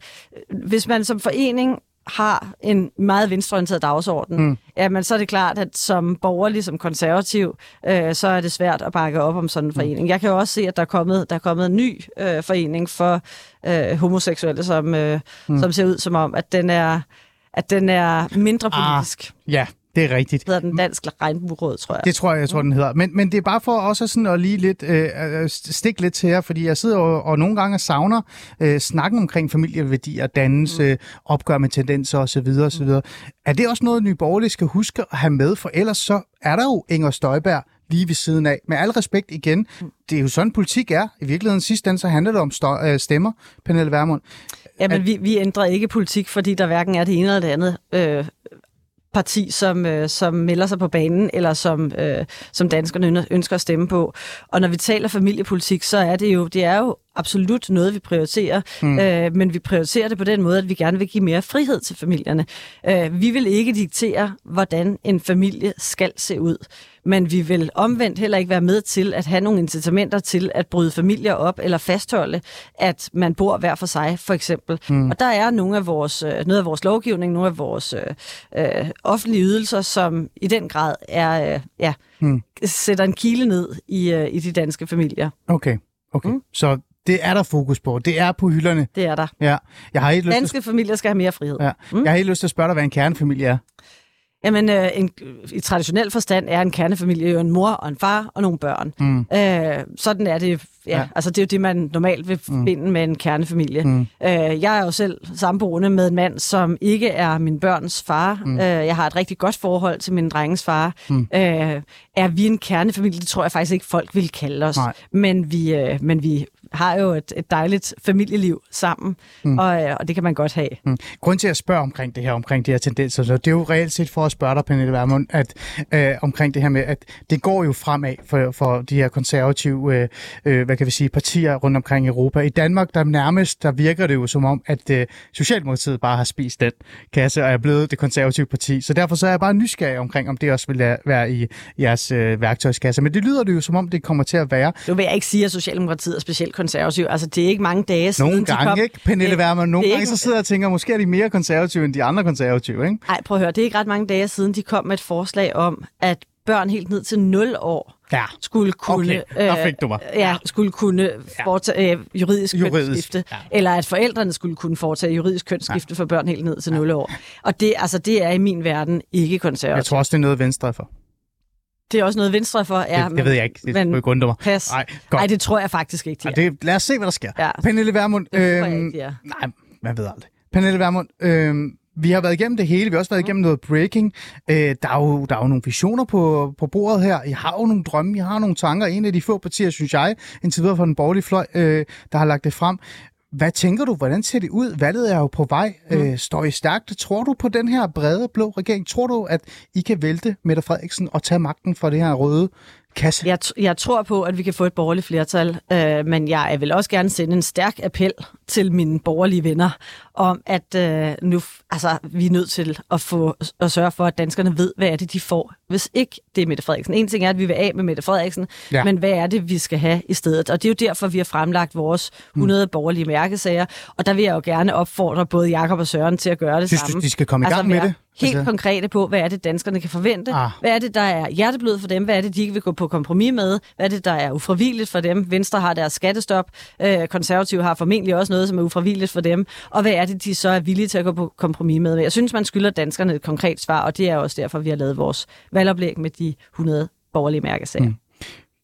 hvis man som forening har en meget venstreorienteret dagsorden, mm. jamen, så er det klart, at som borgerlig, som konservativ, øh, så er det svært at bakke op om sådan en forening. Mm. Jeg kan jo også se, at der er kommet, der er kommet en ny øh, forening for øh, homoseksuelle, som, øh, mm. som ser ud som om, at den er, at den er mindre Ah. politisk. Ja, det er rigtigt. Det hedder den dansk regnbueråd, tror jeg. Det tror jeg, jeg tror, den hedder. Men, men det er bare for også sådan at lige lidt, øh, øh, stikke lidt til her, fordi jeg sidder og, og nogle gange savner øh, snakken omkring familieværdier, dannelse, mm. opgør med tendenser osv. osv. Mm. Er det også noget, Nye Borgerlige skal huske at have med? For ellers så er der jo Inger Støjberg lige ved siden af. Med al respekt igen, det er jo sådan, politik er. I virkeligheden sidst ende, så handler det om støj, øh, stemmer, Pernille Vermund. Ja, men vi, vi ændrer ikke politik, fordi der hverken er det ene eller det andet øh, parti, som, øh, som melder sig på banen, eller som, øh, som danskerne ønsker at stemme på. Og når vi taler familiepolitik, så er det jo, det er jo absolut noget, vi prioriterer, mm. øh, men vi prioriterer det på den måde, at vi gerne vil give mere frihed til familierne. Øh, vi vil ikke diktere, hvordan en familie skal se ud, men vi vil omvendt heller ikke være med til at have nogle incitamenter til at bryde familier op eller fastholde, at man bor hver for sig, for eksempel. Mm. Og der er nogle af vores, øh, noget af vores lovgivning, nogle af vores øh, øh, offentlige ydelser, som i den grad er, øh, ja, mm. sætter en kile ned i, øh, i de danske familier. Okay, okay. Mm. Så det er der fokus på. Det er på hylderne. Det er der. Ja. Jeg har helt lyst Danske til... familier skal have mere frihed. Ja. Mm. Jeg har helt lyst til at spørge dig, hvad en kernefamilie er. Jamen, øh, en, i traditionel forstand er en kernefamilie jo en mor og en far og nogle børn. Mm. Øh, sådan er det. Ja, ja. Altså, det er jo det, man normalt vil forbinde mm. med en kernefamilie. Mm. Øh, jeg er jo selv samboende med en mand, som ikke er min børns far. Mm. Øh, jeg har et rigtig godt forhold til min drengens far. Mm. Øh, er vi en kernefamilie? Det tror jeg faktisk ikke, folk vil kalde os. Men vi, øh, men vi har jo et, et dejligt familieliv sammen, mm. og, øh, og det kan man godt have. Mm. Grunden til at spørge omkring det her, omkring de her tendenser, så det er jo reelt set for at spørge dig, Pernille Vermund, at øh, omkring det her med, at det går jo fremad for, for de her konservative, øh, øh, hvad kan vi sige, partier rundt omkring i Europa. I Danmark, der nærmest, der virker det jo som om, at øh, Socialdemokratiet bare har spist den kasse og er blevet det konservative parti. Så derfor så er jeg bare nysgerrig omkring, om det også vil være i jeres øh, værktøjskasse. Men det lyder det jo som om, det kommer til at være. Nu vil jeg ikke sige, at Socialdemokratiet er specielt konservativ. Altså, det er ikke mange dage siden, Nogle gange, de kom... ikke? Pernille Vermund, nogle gange ikke... så sidder jeg og tænker, måske er de mere konservative end de andre konservative, ikke? Nej, prøv at høre, det er ikke ret mange dage siden, de kom med et forslag om, at børn helt ned til 0 år ja. skulle kunne, okay. Der fik du mig. Øh, ja, skulle kunne foretage øh, juridisk, juridisk kønsskifte, ja. eller at forældrene skulle kunne foretage juridisk kønsskifte ja. for børn helt ned til 0 ja. år. Og det, altså, det er i min verden ikke konservativt. Jeg tror også, det er noget venstre for. Det er også noget venstre for, ja. Det, det men, ved jeg ikke. Det men, ikke mig. Pas. Ej, Nej, det tror jeg faktisk ikke, de er. det, lad os se, hvad der sker. Ja. Pernille Vermund. Det jeg ikke, ja. Nej, man ved aldrig. Pernille Vermund, øhm, vi har været igennem det hele. Vi har også været igennem noget breaking. Øh, der, er jo, der er jo nogle visioner på, på bordet her. I har jo nogle drømme, I har nogle tanker. En af de få partier, synes jeg, indtil videre fra den borgerlige fløj, øh, der har lagt det frem. Hvad tænker du? Hvordan ser det ud? Valget er jo på vej. Mm. Øh, står I stærkt? Tror du på den her brede blå regering? Tror du, at I kan vælte Mette Frederiksen og tage magten fra det her røde kasse? Jeg, jeg tror på, at vi kan få et borgerligt flertal, øh, men jeg vil også gerne sende en stærk appel til mine borgerlige venner om, at øh, nu, altså, vi er nødt til at, få, at sørge for, at danskerne ved, hvad er det, de får, hvis ikke det er Mette Frederiksen. En ting er, at vi vil af med Mette Frederiksen, ja. men hvad er det, vi skal have i stedet? Og det er jo derfor, vi har fremlagt vores 100 mm. borgerlige mærkesager, og der vil jeg jo gerne opfordre både Jakob og Søren til at gøre det Synes samme. du, de skal komme i gang altså, med det? Helt altså... konkrete på, hvad er det, danskerne kan forvente? Ah. Hvad er det, der er hjerteblod for dem? Hvad er det, de ikke vil gå på kompromis med? Hvad er det, der er ufravilligt for dem? Venstre har deres skattestop. Øh, konservative har formentlig også noget, som er ufravilligt for dem. Og hvad er det, de så er villige til at gå på kompromis med? Jeg synes, man skylder danskerne et konkret svar, og det er også derfor, vi har lavet vores valgoplæg med de 100 borgerlige mærkesager. Mm.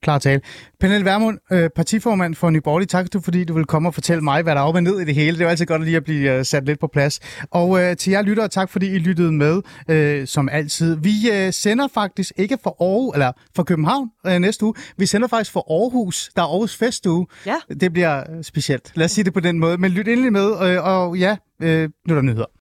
Klar tale. Pernille Vermund, øh, partiformand for Nye Borgerlige, tak fordi du vil komme og fortælle mig, hvad der er op og ned i det hele. Det er altid godt lige at blive uh, sat lidt på plads. Og øh, til jer lyttere, tak fordi I lyttede med, øh, som altid. Vi øh, sender faktisk ikke for Aarhus, eller for København øh, næste uge. Vi sender faktisk for Aarhus. Der er Aarhus Festuge. Ja. Det bliver specielt. Lad os sige det på den måde. Men lyt endelig med, øh, og ja, øh, nu er der nyheder.